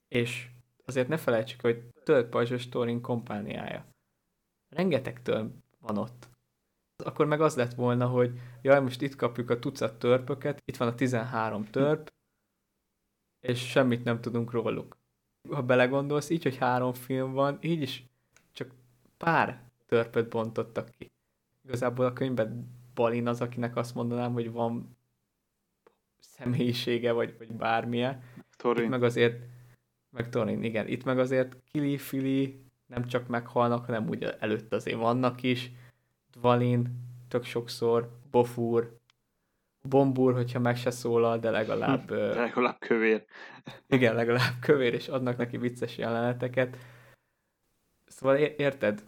És azért ne felejtsük, hogy több pajzsos Thorin kompániája. Rengeteg több van ott. Akkor meg az lett volna, hogy jaj, most itt kapjuk a tucat törpöket, itt van a 13 törp, és semmit nem tudunk róluk. Ha belegondolsz, így, hogy három film van, így is csak pár törpöt bontottak ki. Igazából a könyvben Balin az, akinek azt mondanám, hogy van személyisége, vagy, vagy bármilyen. Torin. Itt meg azért, meg Torin, igen, itt meg azért Kili, Fili nem csak meghalnak, hanem úgy előtt azért vannak is. Dvalin tök sokszor, Bofur, Bombur, hogyha meg se szólal, de legalább... (laughs) De legalább kövér. igen, legalább kövér, és adnak neki vicces jeleneteket. Szóval érted,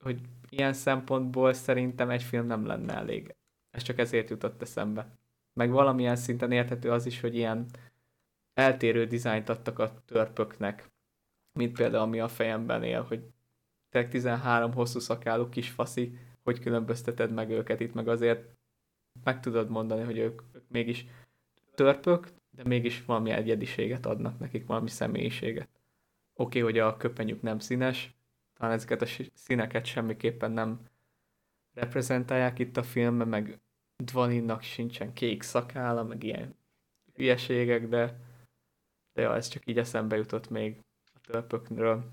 hogy ilyen szempontból szerintem egy film nem lenne elég. Ez csak ezért jutott eszembe. Meg valamilyen szinten érthető az is, hogy ilyen eltérő dizájnt adtak a törpöknek, mint például ami a fejemben él, hogy te 13 hosszú szakálú kis faszi, hogy különbözteted meg őket itt, meg azért meg tudod mondani, hogy ők, ők mégis törpök, de mégis valami egyediséget adnak nekik, valami személyiséget. Oké, okay, hogy a köpenyük nem színes, talán ezeket a színeket semmiképpen nem reprezentálják itt a filmben, meg Dvalinnak sincsen kék szakála, meg ilyen hülyeségek, de, de ja, ez csak így eszembe jutott még a törpökről.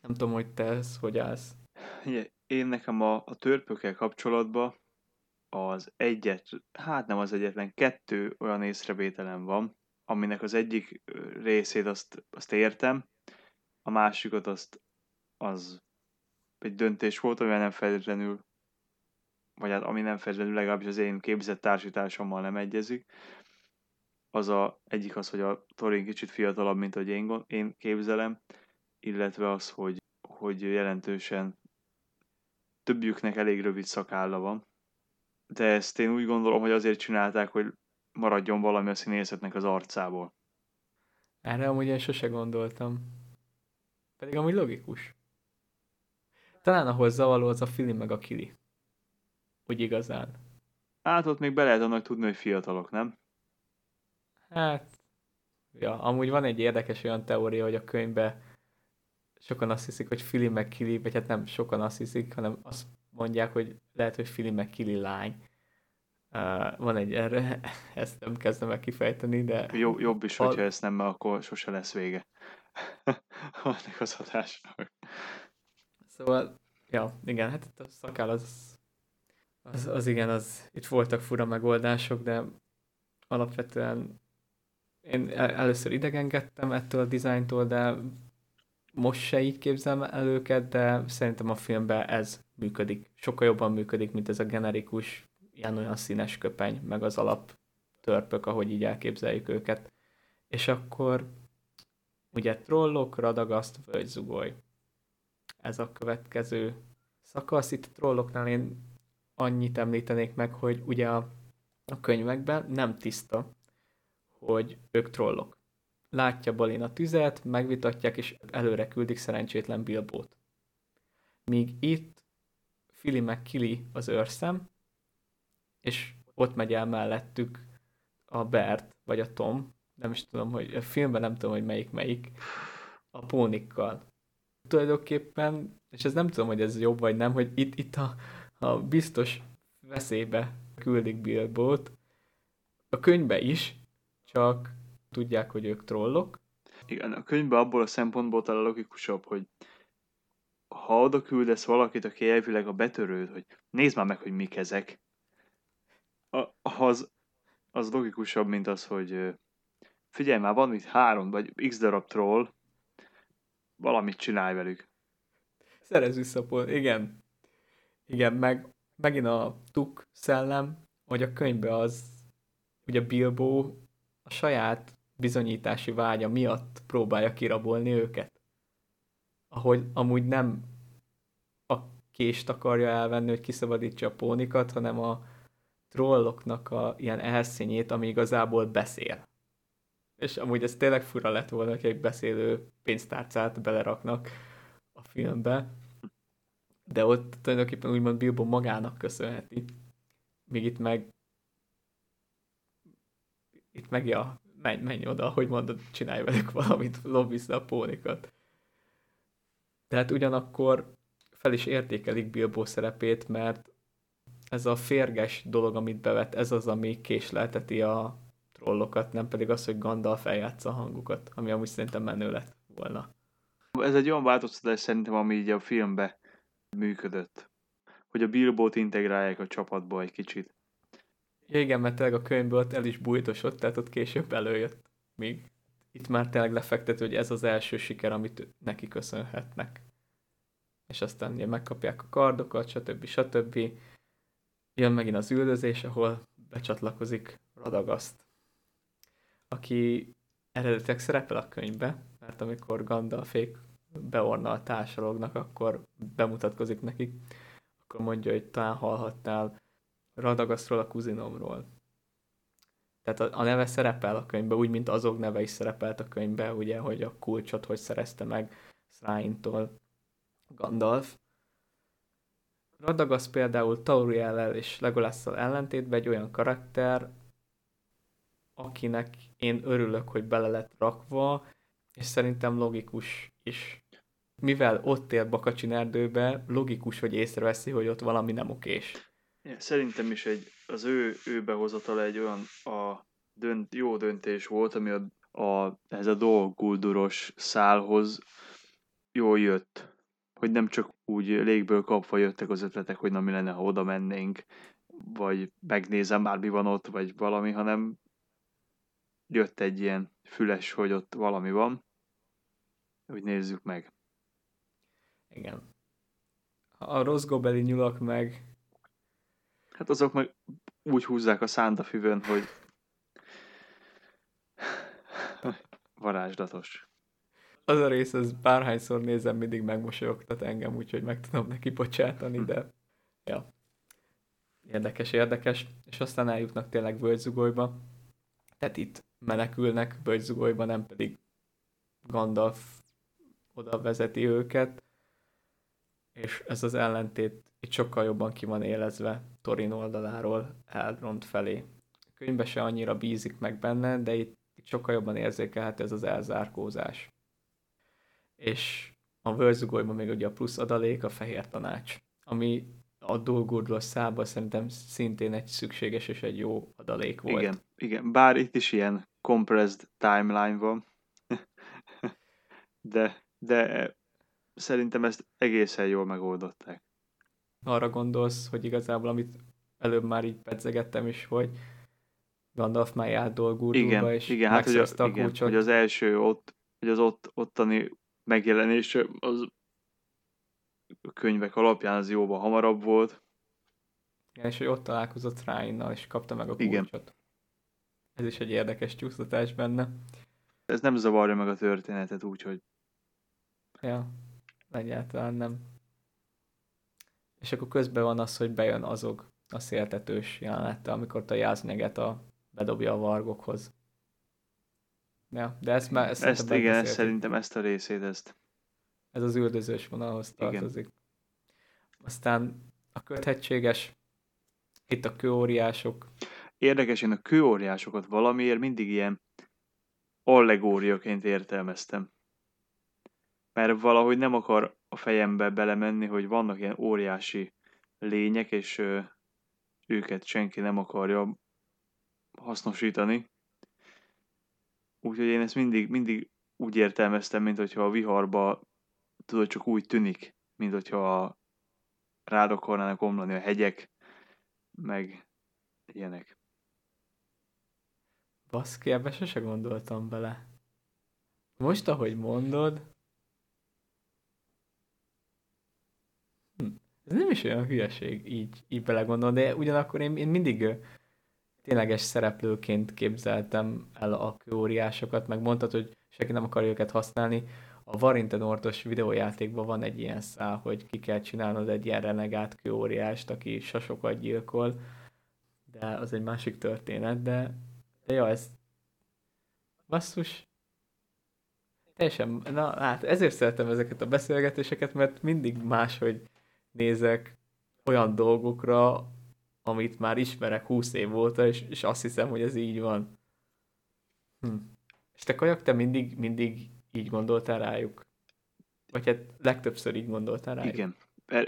Nem tudom, hogy te ez hogy állsz. Én nekem a, a törpökkel kapcsolatban az egyet, hát nem az egyetlen, kettő olyan észrevételem van, aminek az egyik részét azt, azt értem, a másikat azt az egy döntés volt, amivel nem feltétlenül, vagy hát ami nem feltétlenül legalábbis az én képzett társításommal nem egyezik. Az a, egyik az, hogy a Torin kicsit fiatalabb, mint hogy én, én képzelem, illetve az, hogy, hogy jelentősen többjüknek elég rövid szakálla van. De ezt én úgy gondolom, hogy azért csinálták, hogy maradjon valami a színészetnek az arcából. Erre amúgy én sose gondoltam. Pedig amúgy logikus. Talán ahol zavaló az a Fili meg a Kili. Úgy igazán. Hát ott még be lehet annak tudni, hogy fiatalok, nem? Hát, ja, amúgy van egy érdekes olyan teória, hogy a könyvben sokan azt hiszik, hogy Fili meg Kili, vagy hát nem sokan azt hiszik, hanem azt mondják, hogy lehet, hogy Fili meg Kili lány. Uh, van egy erre, (laughs) ezt nem kezdem el kifejteni, de... Jobb, jobb is, hogyha a... ezt nem, mert akkor sose lesz vége. (laughs) Annak az adásnak. Szóval, ja, igen, hát itt a szakál az, az, az igen, az, itt voltak fura megoldások, de alapvetően én először idegenkedtem ettől a dizájntól, de most se így képzelem el őket, de szerintem a filmben ez működik. Sokkal jobban működik, mint ez a generikus, ilyen olyan színes köpeny, meg az alap törpök, ahogy így elképzeljük őket. És akkor ugye trollok, radagaszt, völgyzugoly ez a következő szakasz. Itt a trolloknál én annyit említenék meg, hogy ugye a, a könyvekben nem tiszta, hogy ők trollok. Látja Balin a tüzet, megvitatják, és előre küldik szerencsétlen Bilbót. Míg itt Fili meg Kili az őrszem, és ott megy el mellettük a Bert, vagy a Tom, nem is tudom, hogy a filmben nem tudom, hogy melyik melyik, a pónikkal tulajdonképpen, és ez nem tudom, hogy ez jobb vagy nem, hogy itt, itt a, a biztos veszélybe küldik Bilbót, a könyvbe is, csak tudják, hogy ők trollok. Igen, a könyvben abból a szempontból talán logikusabb, hogy ha oda küldesz valakit, aki elvileg a betörőd, hogy nézd már meg, hogy mik ezek, az, az logikusabb, mint az, hogy figyelj már, van itt három vagy x darab troll, valamit csinálj velük. Szerez vissza igen. Igen, meg megint a tuk szellem, hogy a könyvbe az, ugye Bilbo a saját bizonyítási vágya miatt próbálja kirabolni őket. Ahogy amúgy nem a kést akarja elvenni, hogy kiszabadítsa a pónikat, hanem a trolloknak a ilyen elszényét, ami igazából beszél. És amúgy ez tényleg fura lett volna, hogy egy beszélő pénztárcát beleraknak a filmbe. De ott tulajdonképpen úgymond Bilbo magának köszönheti. Míg itt meg itt meg ja, menj, menj oda, hogy mondod, csinálj velük valamit, lobbizd a pónikat. Tehát ugyanakkor fel is értékelik Bilbo szerepét, mert ez a férges dolog, amit bevet, ez az, ami késlelteti a trollokat, nem pedig az, hogy Gandalf eljátsza a hangukat, ami amúgy szerintem menő lett volna. Ez egy olyan változtatás szerintem, ami így a filmbe működött. Hogy a Bilbót integrálják a csapatba egy kicsit. Ja, igen, mert tényleg a könyvből ott el is bújtosott, tehát ott később előjött. Míg itt már tényleg lefektető, hogy ez az első siker, amit neki köszönhetnek. És aztán ugye megkapják a kardokat, stb. stb. Jön megint az üldözés, ahol becsatlakozik Radagaszt, aki eredetileg szerepel a könyvbe, mert amikor Gandalfék beornal társalognak, akkor bemutatkozik nekik, akkor mondja, hogy talán hallhattál Radagasztról, a kuzinomról. Tehát a, a neve szerepel a könyvben, úgy, mint azok neve is szerepelt a könyvben, ugye, hogy a kulcsot hogy szerezte meg Sráintól Gandalf. Radagast például Tauriellel és Legolásszal ellentétben egy olyan karakter, akinek én örülök, hogy bele lett rakva, és szerintem logikus is. Mivel ott él Bakacsin erdőbe, logikus, hogy észreveszi, hogy ott valami nem okés. Szerintem is egy, az ő, ő behozatala egy olyan a dönt, jó döntés volt, ami a, a, ez a dolgulduros szálhoz jól jött. Hogy nem csak úgy légből kapva jöttek az ötletek, hogy na mi lenne, ha oda mennénk, vagy megnézem már mi van ott, vagy valami, hanem jött egy ilyen füles, hogy ott valami van, hogy nézzük meg. Igen. A rossz gobeli nyulak meg Hát azok meg úgy húzzák a szánt a füvön, hogy varázslatos. Az a rész, az bárhányszor nézem, mindig megmosolyogtat engem, úgyhogy meg tudom neki bocsátani, de ja. Érdekes, érdekes. És aztán eljutnak tényleg Völgyzugolyba. Tehát itt menekülnek Völgyzugolyba, nem pedig Gandalf oda vezeti őket. És ez az ellentét itt sokkal jobban ki van élezve Torin oldaláról Eldront felé. A könyvben se annyira bízik meg benne, de itt, itt sokkal jobban érzékelhető ez az elzárkózás. És a vörzugolyban még ugye a plusz adalék, a fehér tanács, ami a dolgurdlos szába szerintem szintén egy szükséges és egy jó adalék volt. Igen, igen. bár itt is ilyen compressed timeline van, (laughs) de, de szerintem ezt egészen jól megoldották arra gondolsz, hogy igazából, amit előbb már így pedzegettem is, hogy Gandalf már járt dolgúrdulva, és igen, hát, hogy, a, igen, hogy az első ott, hogy az ott, ottani megjelenés az a könyvek alapján az jóval hamarabb volt. Igen, és hogy ott találkozott Ráinnal, és kapta meg a kulcsot. Igen. Ez is egy érdekes csúsztatás benne. Ez nem zavarja meg a történetet úgy, hogy... Ja, egyáltalán nem. És akkor közben van az, hogy bejön azok a széltetős jelenete, amikor a jázneget a bedobja a vargokhoz. Ja, de ezt már... Ezt, ezt igen, szerintem ezt a részét, ezt. Ez az üldözős vonalhoz tartozik. Igen. Aztán a köthetséges, itt a kőóriások. Érdekes, én a kőóriásokat valamiért mindig ilyen allegóriaként értelmeztem mert valahogy nem akar a fejembe belemenni, hogy vannak ilyen óriási lények, és őket senki nem akarja hasznosítani. Úgyhogy én ezt mindig, mindig úgy értelmeztem, mint hogyha a viharba tudod, csak úgy tűnik, mint hogyha rád akarnának omlani a hegyek, meg ilyenek. Baszki, ebbe sose gondoltam bele. Most, ahogy mondod, ez nem is olyan hülyeség így, így belegondolni, de ugyanakkor én, én mindig tényleges szereplőként képzeltem el a kőóriásokat, meg mondtad, hogy senki nem akar őket használni. A Varintenortos videójátékban van egy ilyen szál, hogy ki kell csinálnod egy ilyen renegát kőóriást, aki sasokat gyilkol, de az egy másik történet, de, de ja, ez basszus, teljesen, na hát ezért szeretem ezeket a beszélgetéseket, mert mindig máshogy nézek olyan dolgokra, amit már ismerek 20 év óta, és, és azt hiszem, hogy ez így van. Hm. És te kajak, te mindig, mindig így gondoltál rájuk? Vagy hát legtöbbször így gondoltál rájuk? Igen.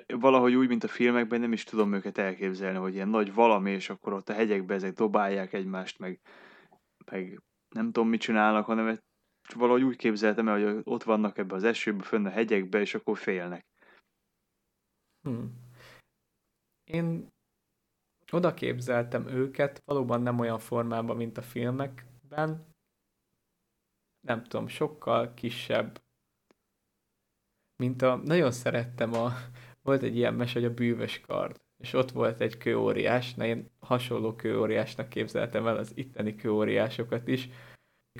Valahogy úgy, mint a filmekben, nem is tudom őket elképzelni, hogy ilyen nagy valami, és akkor ott a hegyekben ezek dobálják egymást, meg, meg nem tudom, mit csinálnak, hanem valahogy úgy képzeltem el, hogy ott vannak ebbe az esőbe, fönn a hegyekbe, és akkor félnek. Hmm. Én oda képzeltem őket, valóban nem olyan formában, mint a filmekben. Nem tudom, sokkal kisebb. Mint a... Nagyon szerettem a... Volt egy ilyen mes, hogy a bűvös kard. És ott volt egy kőóriás, na én hasonló kőóriásnak képzeltem el az itteni kőóriásokat is.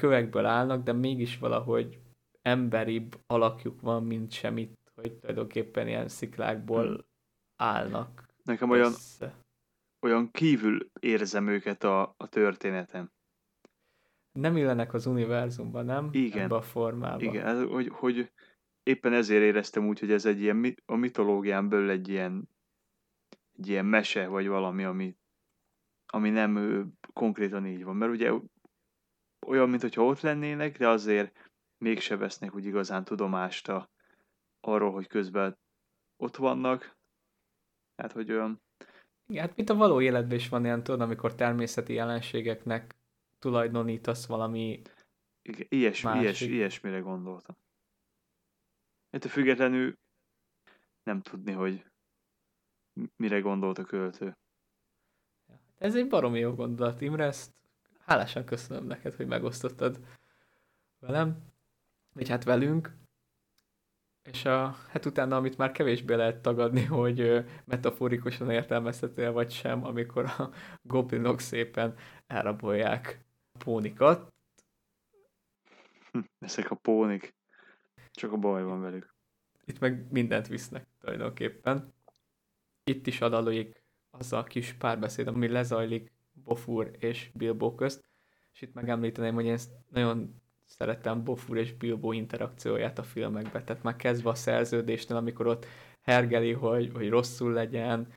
Kövekből állnak, de mégis valahogy emberibb alakjuk van, mint semmit, hogy tulajdonképpen ilyen sziklákból hmm. állnak. Nekem olyan, olyan kívül érzem őket a, a történeten. Nem illenek az univerzumban, nem? Igen. Ebbe a formában. Igen, ez, hogy, hogy éppen ezért éreztem úgy, hogy ez egy ilyen, a mitológián belül egy ilyen, egy ilyen mese, vagy valami, ami, ami nem konkrétan így van. Mert ugye olyan, mintha ott lennének, de azért mégse vesznek úgy igazán tudomást a, arról, hogy közben ott vannak. Hát, hogy olyan igen, hát mint a való életben is van ilyen, tudod, amikor természeti jelenségeknek tulajdonítasz valami Igen, ilyes, ilyes, ilyesmire gondoltam. Ettől függetlenül nem tudni, hogy mire gondolt a költő. Ez egy baromi jó gondolat, Imre, ezt hálásan köszönöm neked, hogy megosztottad velem, vagy hát velünk. És a, hát utána, amit már kevésbé lehet tagadni, hogy metaforikusan értelmezhető vagy sem, amikor a goblinok szépen elrabolják pónikat. Hm, ezek a pónik. Csak a baj van velük. Itt meg mindent visznek tulajdonképpen. Itt is adaloik az a kis párbeszéd, ami lezajlik Bofur és Bilbo közt. És itt megemlíteném, hogy én nagyon szeretem Bofur és Bilbo interakcióját a filmekben, tehát már kezdve a szerződésnél, amikor ott hergeli, hogy, hogy rosszul legyen,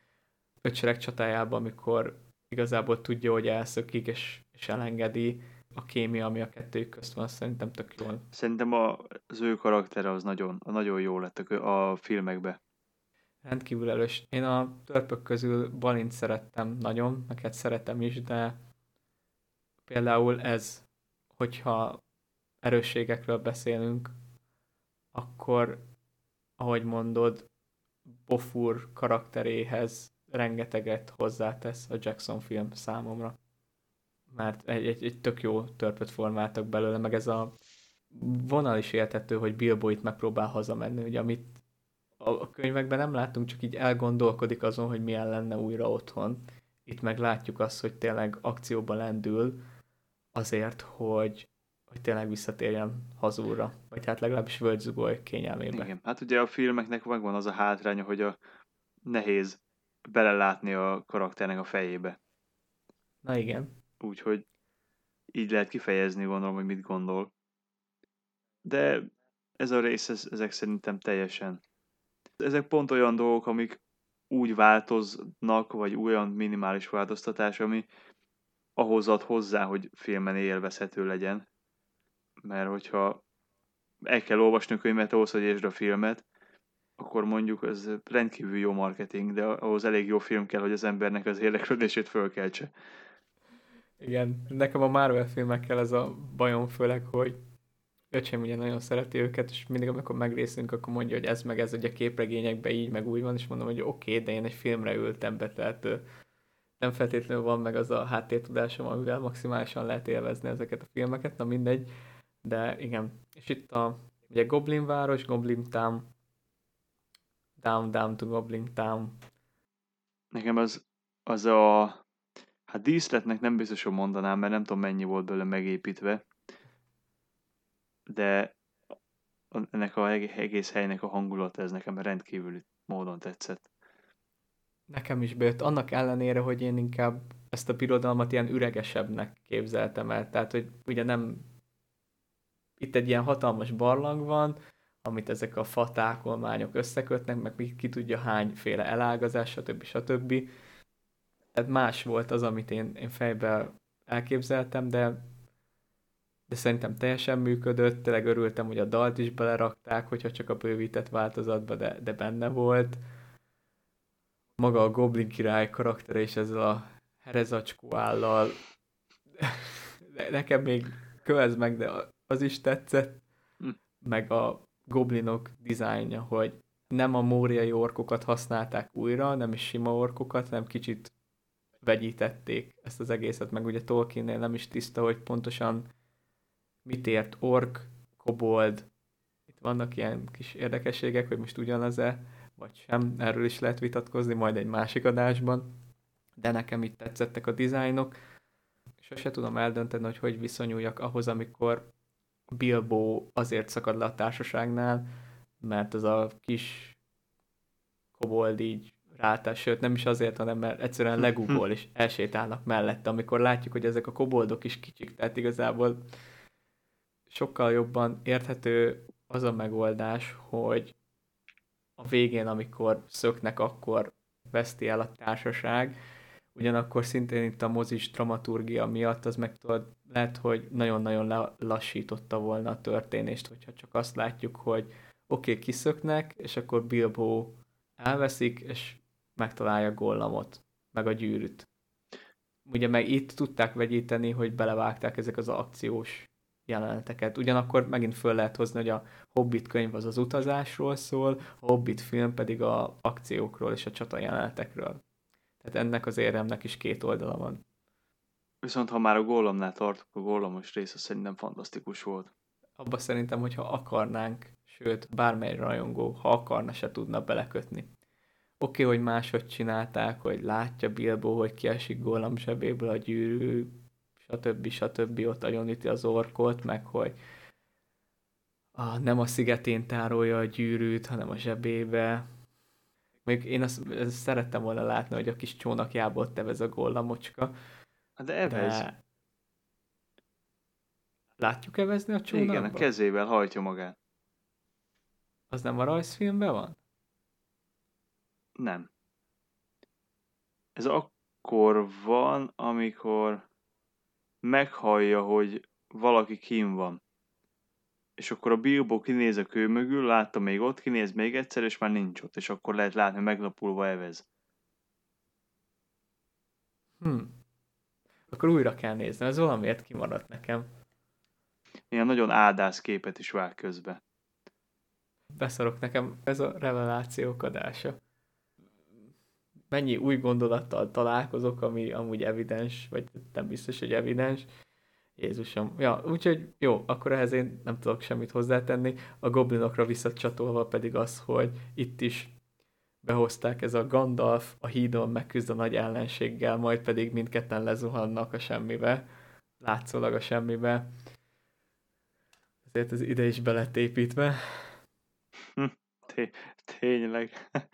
öcsereg csatájában, amikor igazából tudja, hogy elszökik, és, és elengedi a kémia, ami a kettőjük közt van, szerintem tök jól. Szerintem a, az ő karaktere az nagyon, nagyon jó lett a, a filmekbe. Rendkívül erős. Én a törpök közül Balint szerettem nagyon, hát szeretem is, de például ez, hogyha erősségekről beszélünk, akkor, ahogy mondod, Bofur karakteréhez rengeteget hozzátesz a Jackson film számomra. Mert egy, egy, egy tök jó törpöt formáltak belőle, meg ez a vonal is értető, hogy Bilbo itt megpróbál hazamenni, ugye amit a, könyvekben nem látunk, csak így elgondolkodik azon, hogy milyen lenne újra otthon. Itt meg látjuk azt, hogy tényleg akcióba lendül azért, hogy hogy tényleg visszatérjen hazúra, vagy hát legalábbis völgyzugoly kényelmébe. Igen, hát ugye a filmeknek megvan az a hátránya, hogy a nehéz belelátni a karakternek a fejébe. Na igen. Úgyhogy így lehet kifejezni, gondolom, hogy mit gondol. De ez a rész, ez, ezek szerintem teljesen. Ezek pont olyan dolgok, amik úgy változnak, vagy olyan minimális változtatás, ami ahhoz ad hozzá, hogy filmen élvezhető legyen mert hogyha el kell olvasni a könyvet ahhoz, hogy értsd a filmet, akkor mondjuk ez rendkívül jó marketing, de ahhoz elég jó film kell, hogy az embernek az érdeklődését fölkeltse. Igen, nekem a Marvel filmekkel ez a bajom főleg, hogy öcsém ugye nagyon szereti őket, és mindig amikor megrészünk, akkor mondja, hogy ez meg ez ugye képregényekben így, meg úgy van, és mondom, hogy oké, okay, de én egy filmre ültem be, tehát nem feltétlenül van meg az a háttértudásom, amivel maximálisan lehet élvezni ezeket a filmeket, na mindegy. De igen, és itt a ugye Goblin város, Goblin Town, Town, Down to Goblin Town. Nekem az, az a... Hát díszletnek nem biztos, hogy mondanám, mert nem tudom mennyi volt belőle megépítve. De ennek a egész helynek a hangulata, ez nekem rendkívüli módon tetszett. Nekem is bejött, annak ellenére, hogy én inkább ezt a birodalmat ilyen üregesebbnek képzeltem el. Tehát, hogy ugye nem... Itt egy ilyen hatalmas barlang van, amit ezek a fatákolmányok összekötnek, meg ki tudja hányféle elágazás, stb. stb. Tehát más volt az, amit én, én fejben elképzeltem, de de szerintem teljesen működött, tényleg örültem, hogy a dalt is belerakták, hogyha csak a bővített változatba, de, de benne volt. Maga a Goblin király karaktere is ezzel a herezacskó állal. (laughs) Nekem még kövez meg, de az is tetszett. Hm. Meg a goblinok dizájnja, hogy nem a móriai orkokat használták újra, nem is sima orkokat, hanem kicsit vegyítették ezt az egészet, meg ugye Tolkiennél nem is tiszta, hogy pontosan mit ért ork, kobold, itt vannak ilyen kis érdekességek, hogy most ugyanaz-e, vagy sem, erről is lehet vitatkozni majd egy másik adásban, de nekem itt tetszettek a dizájnok, sose tudom eldönteni, hogy hogy viszonyuljak ahhoz, amikor Bilbo azért szakad le a társaságnál, mert az a kis kobold így rátás, sőt nem is azért, hanem mert egyszerűen legugol és elsétálnak mellette, amikor látjuk, hogy ezek a koboldok is kicsik, tehát igazából sokkal jobban érthető az a megoldás, hogy a végén, amikor szöknek, akkor veszti el a társaság, ugyanakkor szintén itt a mozis dramaturgia miatt az meg tudod, lehet, hogy nagyon-nagyon lassította volna a történést, hogyha csak azt látjuk, hogy oké, okay, kiszöknek, és akkor Bilbo elveszik, és megtalálja Gollamot, meg a gyűrűt. Ugye meg itt tudták vegyíteni, hogy belevágták ezek az akciós jeleneteket. Ugyanakkor megint föl lehet hozni, hogy a Hobbit könyv az az utazásról szól, a Hobbit film pedig a akciókról és a csata jelenetekről. Tehát ennek az éremnek is két oldala van. Viszont ha már a gólomnál tartok, a gólomos része szerintem fantasztikus volt. Abba szerintem, hogyha akarnánk, sőt, bármely rajongó, ha akarna, se tudna belekötni. Oké, okay, hogy máshogy csinálták, hogy látja Bilbo, hogy kiesik gólam zsebéből a gyűrű, stb. stb. ott üti az orkot, meg hogy a, nem a szigetén tárolja a gyűrűt, hanem a zsebébe. Még én azt, azt szerettem volna látni, hogy a kis csónakjából tevez a gollamocska. De evez. De... Látjuk evezni a csónakba? Igen, a kezével hajtja magát. Az nem a rajzfilmben van? Nem. Ez akkor van, amikor meghallja, hogy valaki kim van. És akkor a Bilbo kinéz a kő mögül, látta még ott, kinéz még egyszer, és már nincs ott, és akkor lehet látni, meglapulva evez. Hm. Akkor újra kell nézni, ez valamiért kimaradt nekem. Ilyen nagyon áldász képet is vág közbe. Beszarok nekem ez a revelációk adása. Mennyi új gondolattal találkozok, ami amúgy evidens, vagy nem biztos, hogy evidens. Jézusom. Ja, úgyhogy jó, akkor ehhez én nem tudok semmit hozzátenni. A goblinokra visszacsatolva pedig az, hogy itt is behozták ez a Gandalf a hídon megküzd a nagy ellenséggel, majd pedig mindketten lezuhannak a semmibe, látszólag a semmibe. Ezért ez ide is belett építve. Hm, tényleg. (laughs)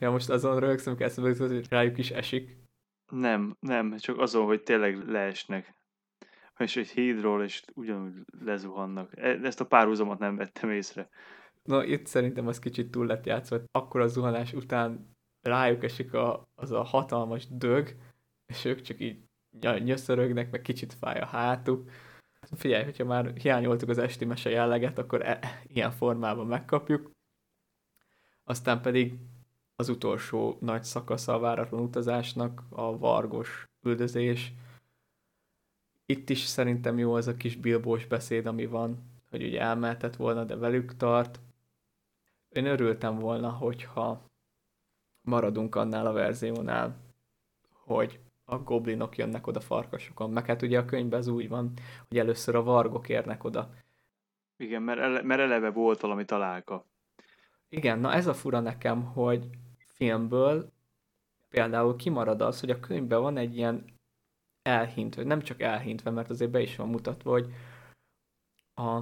ja, most azon rögszöm kell hogy rájuk is esik. Nem, nem, csak azon, hogy tényleg leesnek. És egy hídról, és ugyanúgy lezuhannak. E, ezt a párhuzamot nem vettem észre. Na, itt szerintem az kicsit túl lett játszva. Akkor a zuhanás után rájuk esik a, az a hatalmas dög, és ők csak így nyöszörögnek, meg kicsit fáj a hátuk. Figyelj, hogyha már hiányoltuk az esti mese jelleget, akkor e, ilyen formában megkapjuk. Aztán pedig az utolsó nagy szakasza a váratlan utazásnak, a vargos üldözés. Itt is szerintem jó az a kis bilbós beszéd, ami van, hogy ugye elmehetett volna, de velük tart. Én örültem volna, hogyha maradunk annál a verziónál, hogy a goblinok jönnek oda farkasokon. Meg hát ugye a könyvben ez úgy van, hogy először a vargok érnek oda. Igen, mert, ele, mert eleve volt valami találka. Igen, na ez a fura nekem, hogy filmből például kimarad az, hogy a könyvben van egy ilyen elhintve, nem csak elhintve, mert azért be is van mutatva, hogy a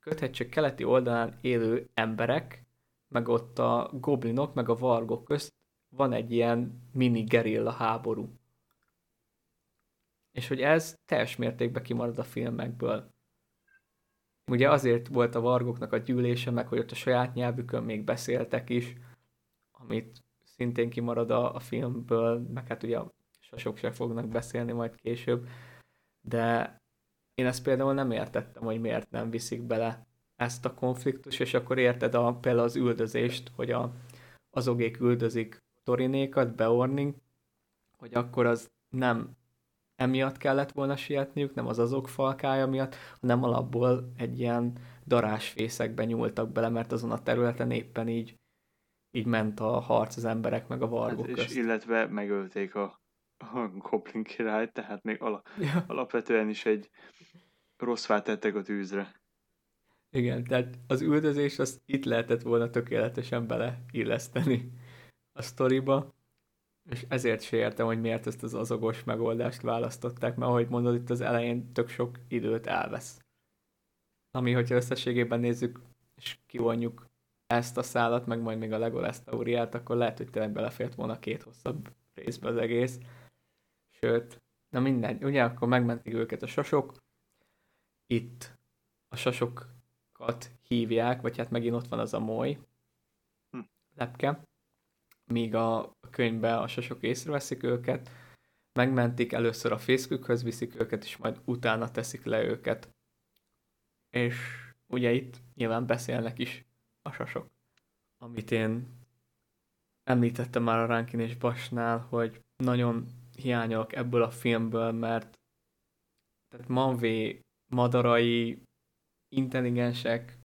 köthetség keleti oldalán élő emberek, meg ott a goblinok, meg a vargok közt van egy ilyen mini gerilla háború. És hogy ez teljes mértékben kimarad a filmekből. Ugye azért volt a vargoknak a gyűlése, meg hogy ott a saját nyelvükön még beszéltek is, amit szintén kimarad a, a filmből, meg hát ugye sosok se fognak beszélni majd később, de én ezt például nem értettem, hogy miért nem viszik bele ezt a konfliktus, és akkor érted a, például az üldözést, hogy a, azogék üldözik Torinékat, Beorning, hogy akkor az nem emiatt kellett volna sietniük, nem az azok falkája miatt, hanem alapból egy ilyen darásfészekbe nyúltak bele, mert azon a területen éppen így, így ment a harc az emberek meg a vargok hát, és. Illetve megölték a, a Goblin királyt, tehát még ala, ja. alapvetően is egy rossz tettek a tűzre. Igen, tehát az üldözés azt itt lehetett volna tökéletesen beleilleszteni a sztoriba, és ezért se értem, hogy miért ezt az azogos megoldást választották, mert ahogy mondod, itt az elején tök sok időt elvesz. Ami, hogyha összességében nézzük, és kivonjuk ezt a szállat, meg majd még a Legolas teóriát, akkor lehet, hogy tényleg belefért volna két hosszabb részbe az egész. Sőt, na mindegy, ugye akkor megmentik őket a sosok, itt a sasokat hívják, vagy hát megint ott van az a moly hm. lepke, míg a könyvben a sosok észreveszik őket, megmentik, először a fészkükhöz viszik őket, és majd utána teszik le őket. És ugye itt nyilván beszélnek is a sasok. Amit én említettem már a Rankin és Basnál, hogy nagyon hiányolok ebből a filmből, mert tehát Manvé madarai, intelligensek,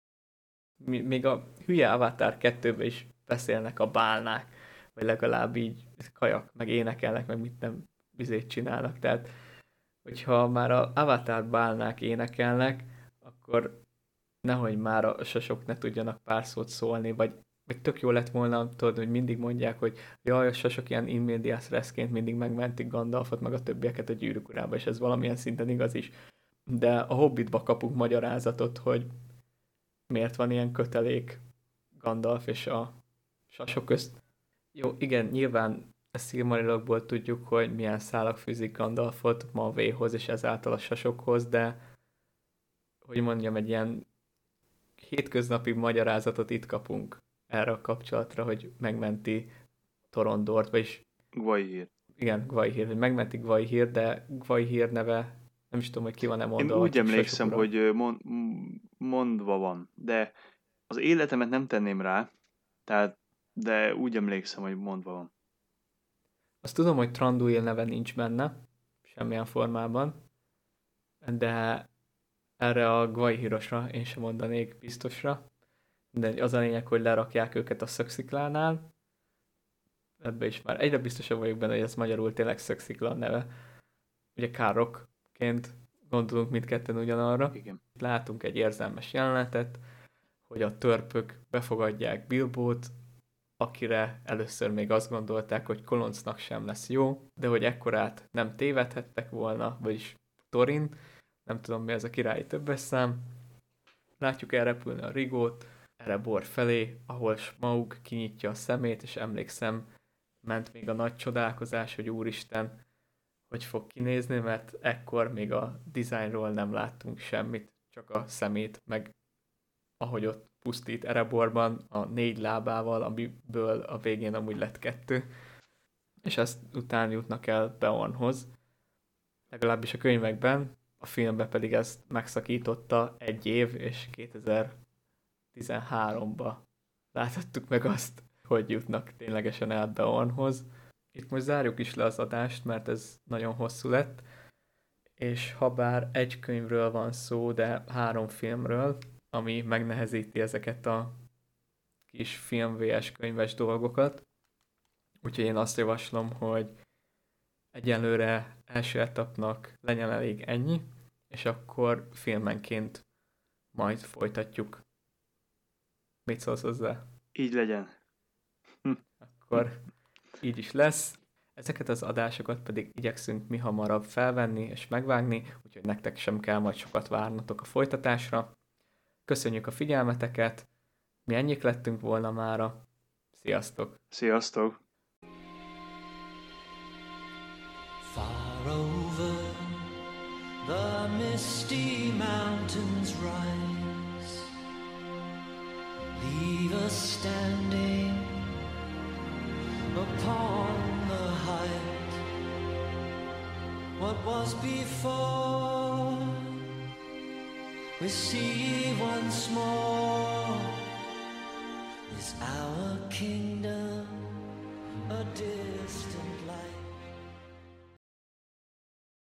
még a hülye Avatar 2 is beszélnek a bálnák vagy legalább így kajak, meg énekelnek, meg mit nem vizét csinálnak. Tehát, hogyha már a Avatar bálnák énekelnek, akkor nehogy már a sasok ne tudjanak pár szót szólni, vagy, vagy tök jó lett volna, tudod, hogy mindig mondják, hogy jaj, a sasok ilyen inmédiás reszként mindig megmentik Gandalfot, meg a többieket a gyűrűk urába, és ez valamilyen szinten igaz is. De a Hobbitba kapunk magyarázatot, hogy miért van ilyen kötelék Gandalf és a sasok közt. Jó, igen, nyilván a Silmarilokból tudjuk, hogy milyen szálak fűzik Gandalfot Mavéhoz és ezáltal a sasokhoz, de hogy mondjam, egy ilyen hétköznapi magyarázatot itt kapunk erre a kapcsolatra, hogy megmenti Torondort, vagyis... Gvaihír. Igen, Gvaihír, hogy megmenti Gvaihír, de Gvaihír neve, nem is tudom, hogy ki van-e mondva. Én úgy emlékszem, hogy mond, mondva van, de az életemet nem tenném rá, tehát de úgy emlékszem, hogy mondva van. Azt tudom, hogy Tranduil neve nincs benne, semmilyen formában, de erre a Gvajhirosra én sem mondanék biztosra. De az a lényeg, hogy lerakják őket a szöksziklánál. Ebbe is már egyre biztosabb vagyok benne, hogy ez magyarul tényleg szöksziklán neve. Ugye károkként gondolunk mindketten ugyanarra. Igen. Látunk egy érzelmes jelenetet, hogy a törpök befogadják Bilbót, akire először még azt gondolták, hogy Koloncnak sem lesz jó, de hogy ekkorát nem tévedhettek volna, vagyis Torin, nem tudom mi ez a királyi többes szám. Látjuk elrepülni a rigót, bor felé, ahol Smaug kinyitja a szemét, és emlékszem, ment még a nagy csodálkozás, hogy úristen, hogy fog kinézni, mert ekkor még a dizájnról nem láttunk semmit, csak a szemét, meg ahogy ott pusztít Ereborban a négy lábával, amiből a végén amúgy lett kettő, és ezt után jutnak el Beornhoz. Legalábbis a könyvekben, a filmben pedig ezt megszakította egy év, és 2013-ba láthattuk meg azt, hogy jutnak ténylegesen el Beornhoz. Itt most zárjuk is le az adást, mert ez nagyon hosszú lett, és ha bár egy könyvről van szó, de három filmről, ami megnehezíti ezeket a kis film VS könyves dolgokat. Úgyhogy én azt javaslom, hogy egyelőre első etapnak legyen elég ennyi, és akkor filmenként majd folytatjuk. Mit szólsz hozzá? Így legyen. Akkor így is lesz. Ezeket az adásokat pedig igyekszünk mi hamarabb felvenni és megvágni, úgyhogy nektek sem kell majd sokat várnatok a folytatásra. Köszönjük a figyelmeteket, mi ennyik lettünk volna mára. Sziasztok! Sziasztok! Far over the misty mountains rise, leave us standing upon the height. What was before, we see once more. Is our kingdom a distant light?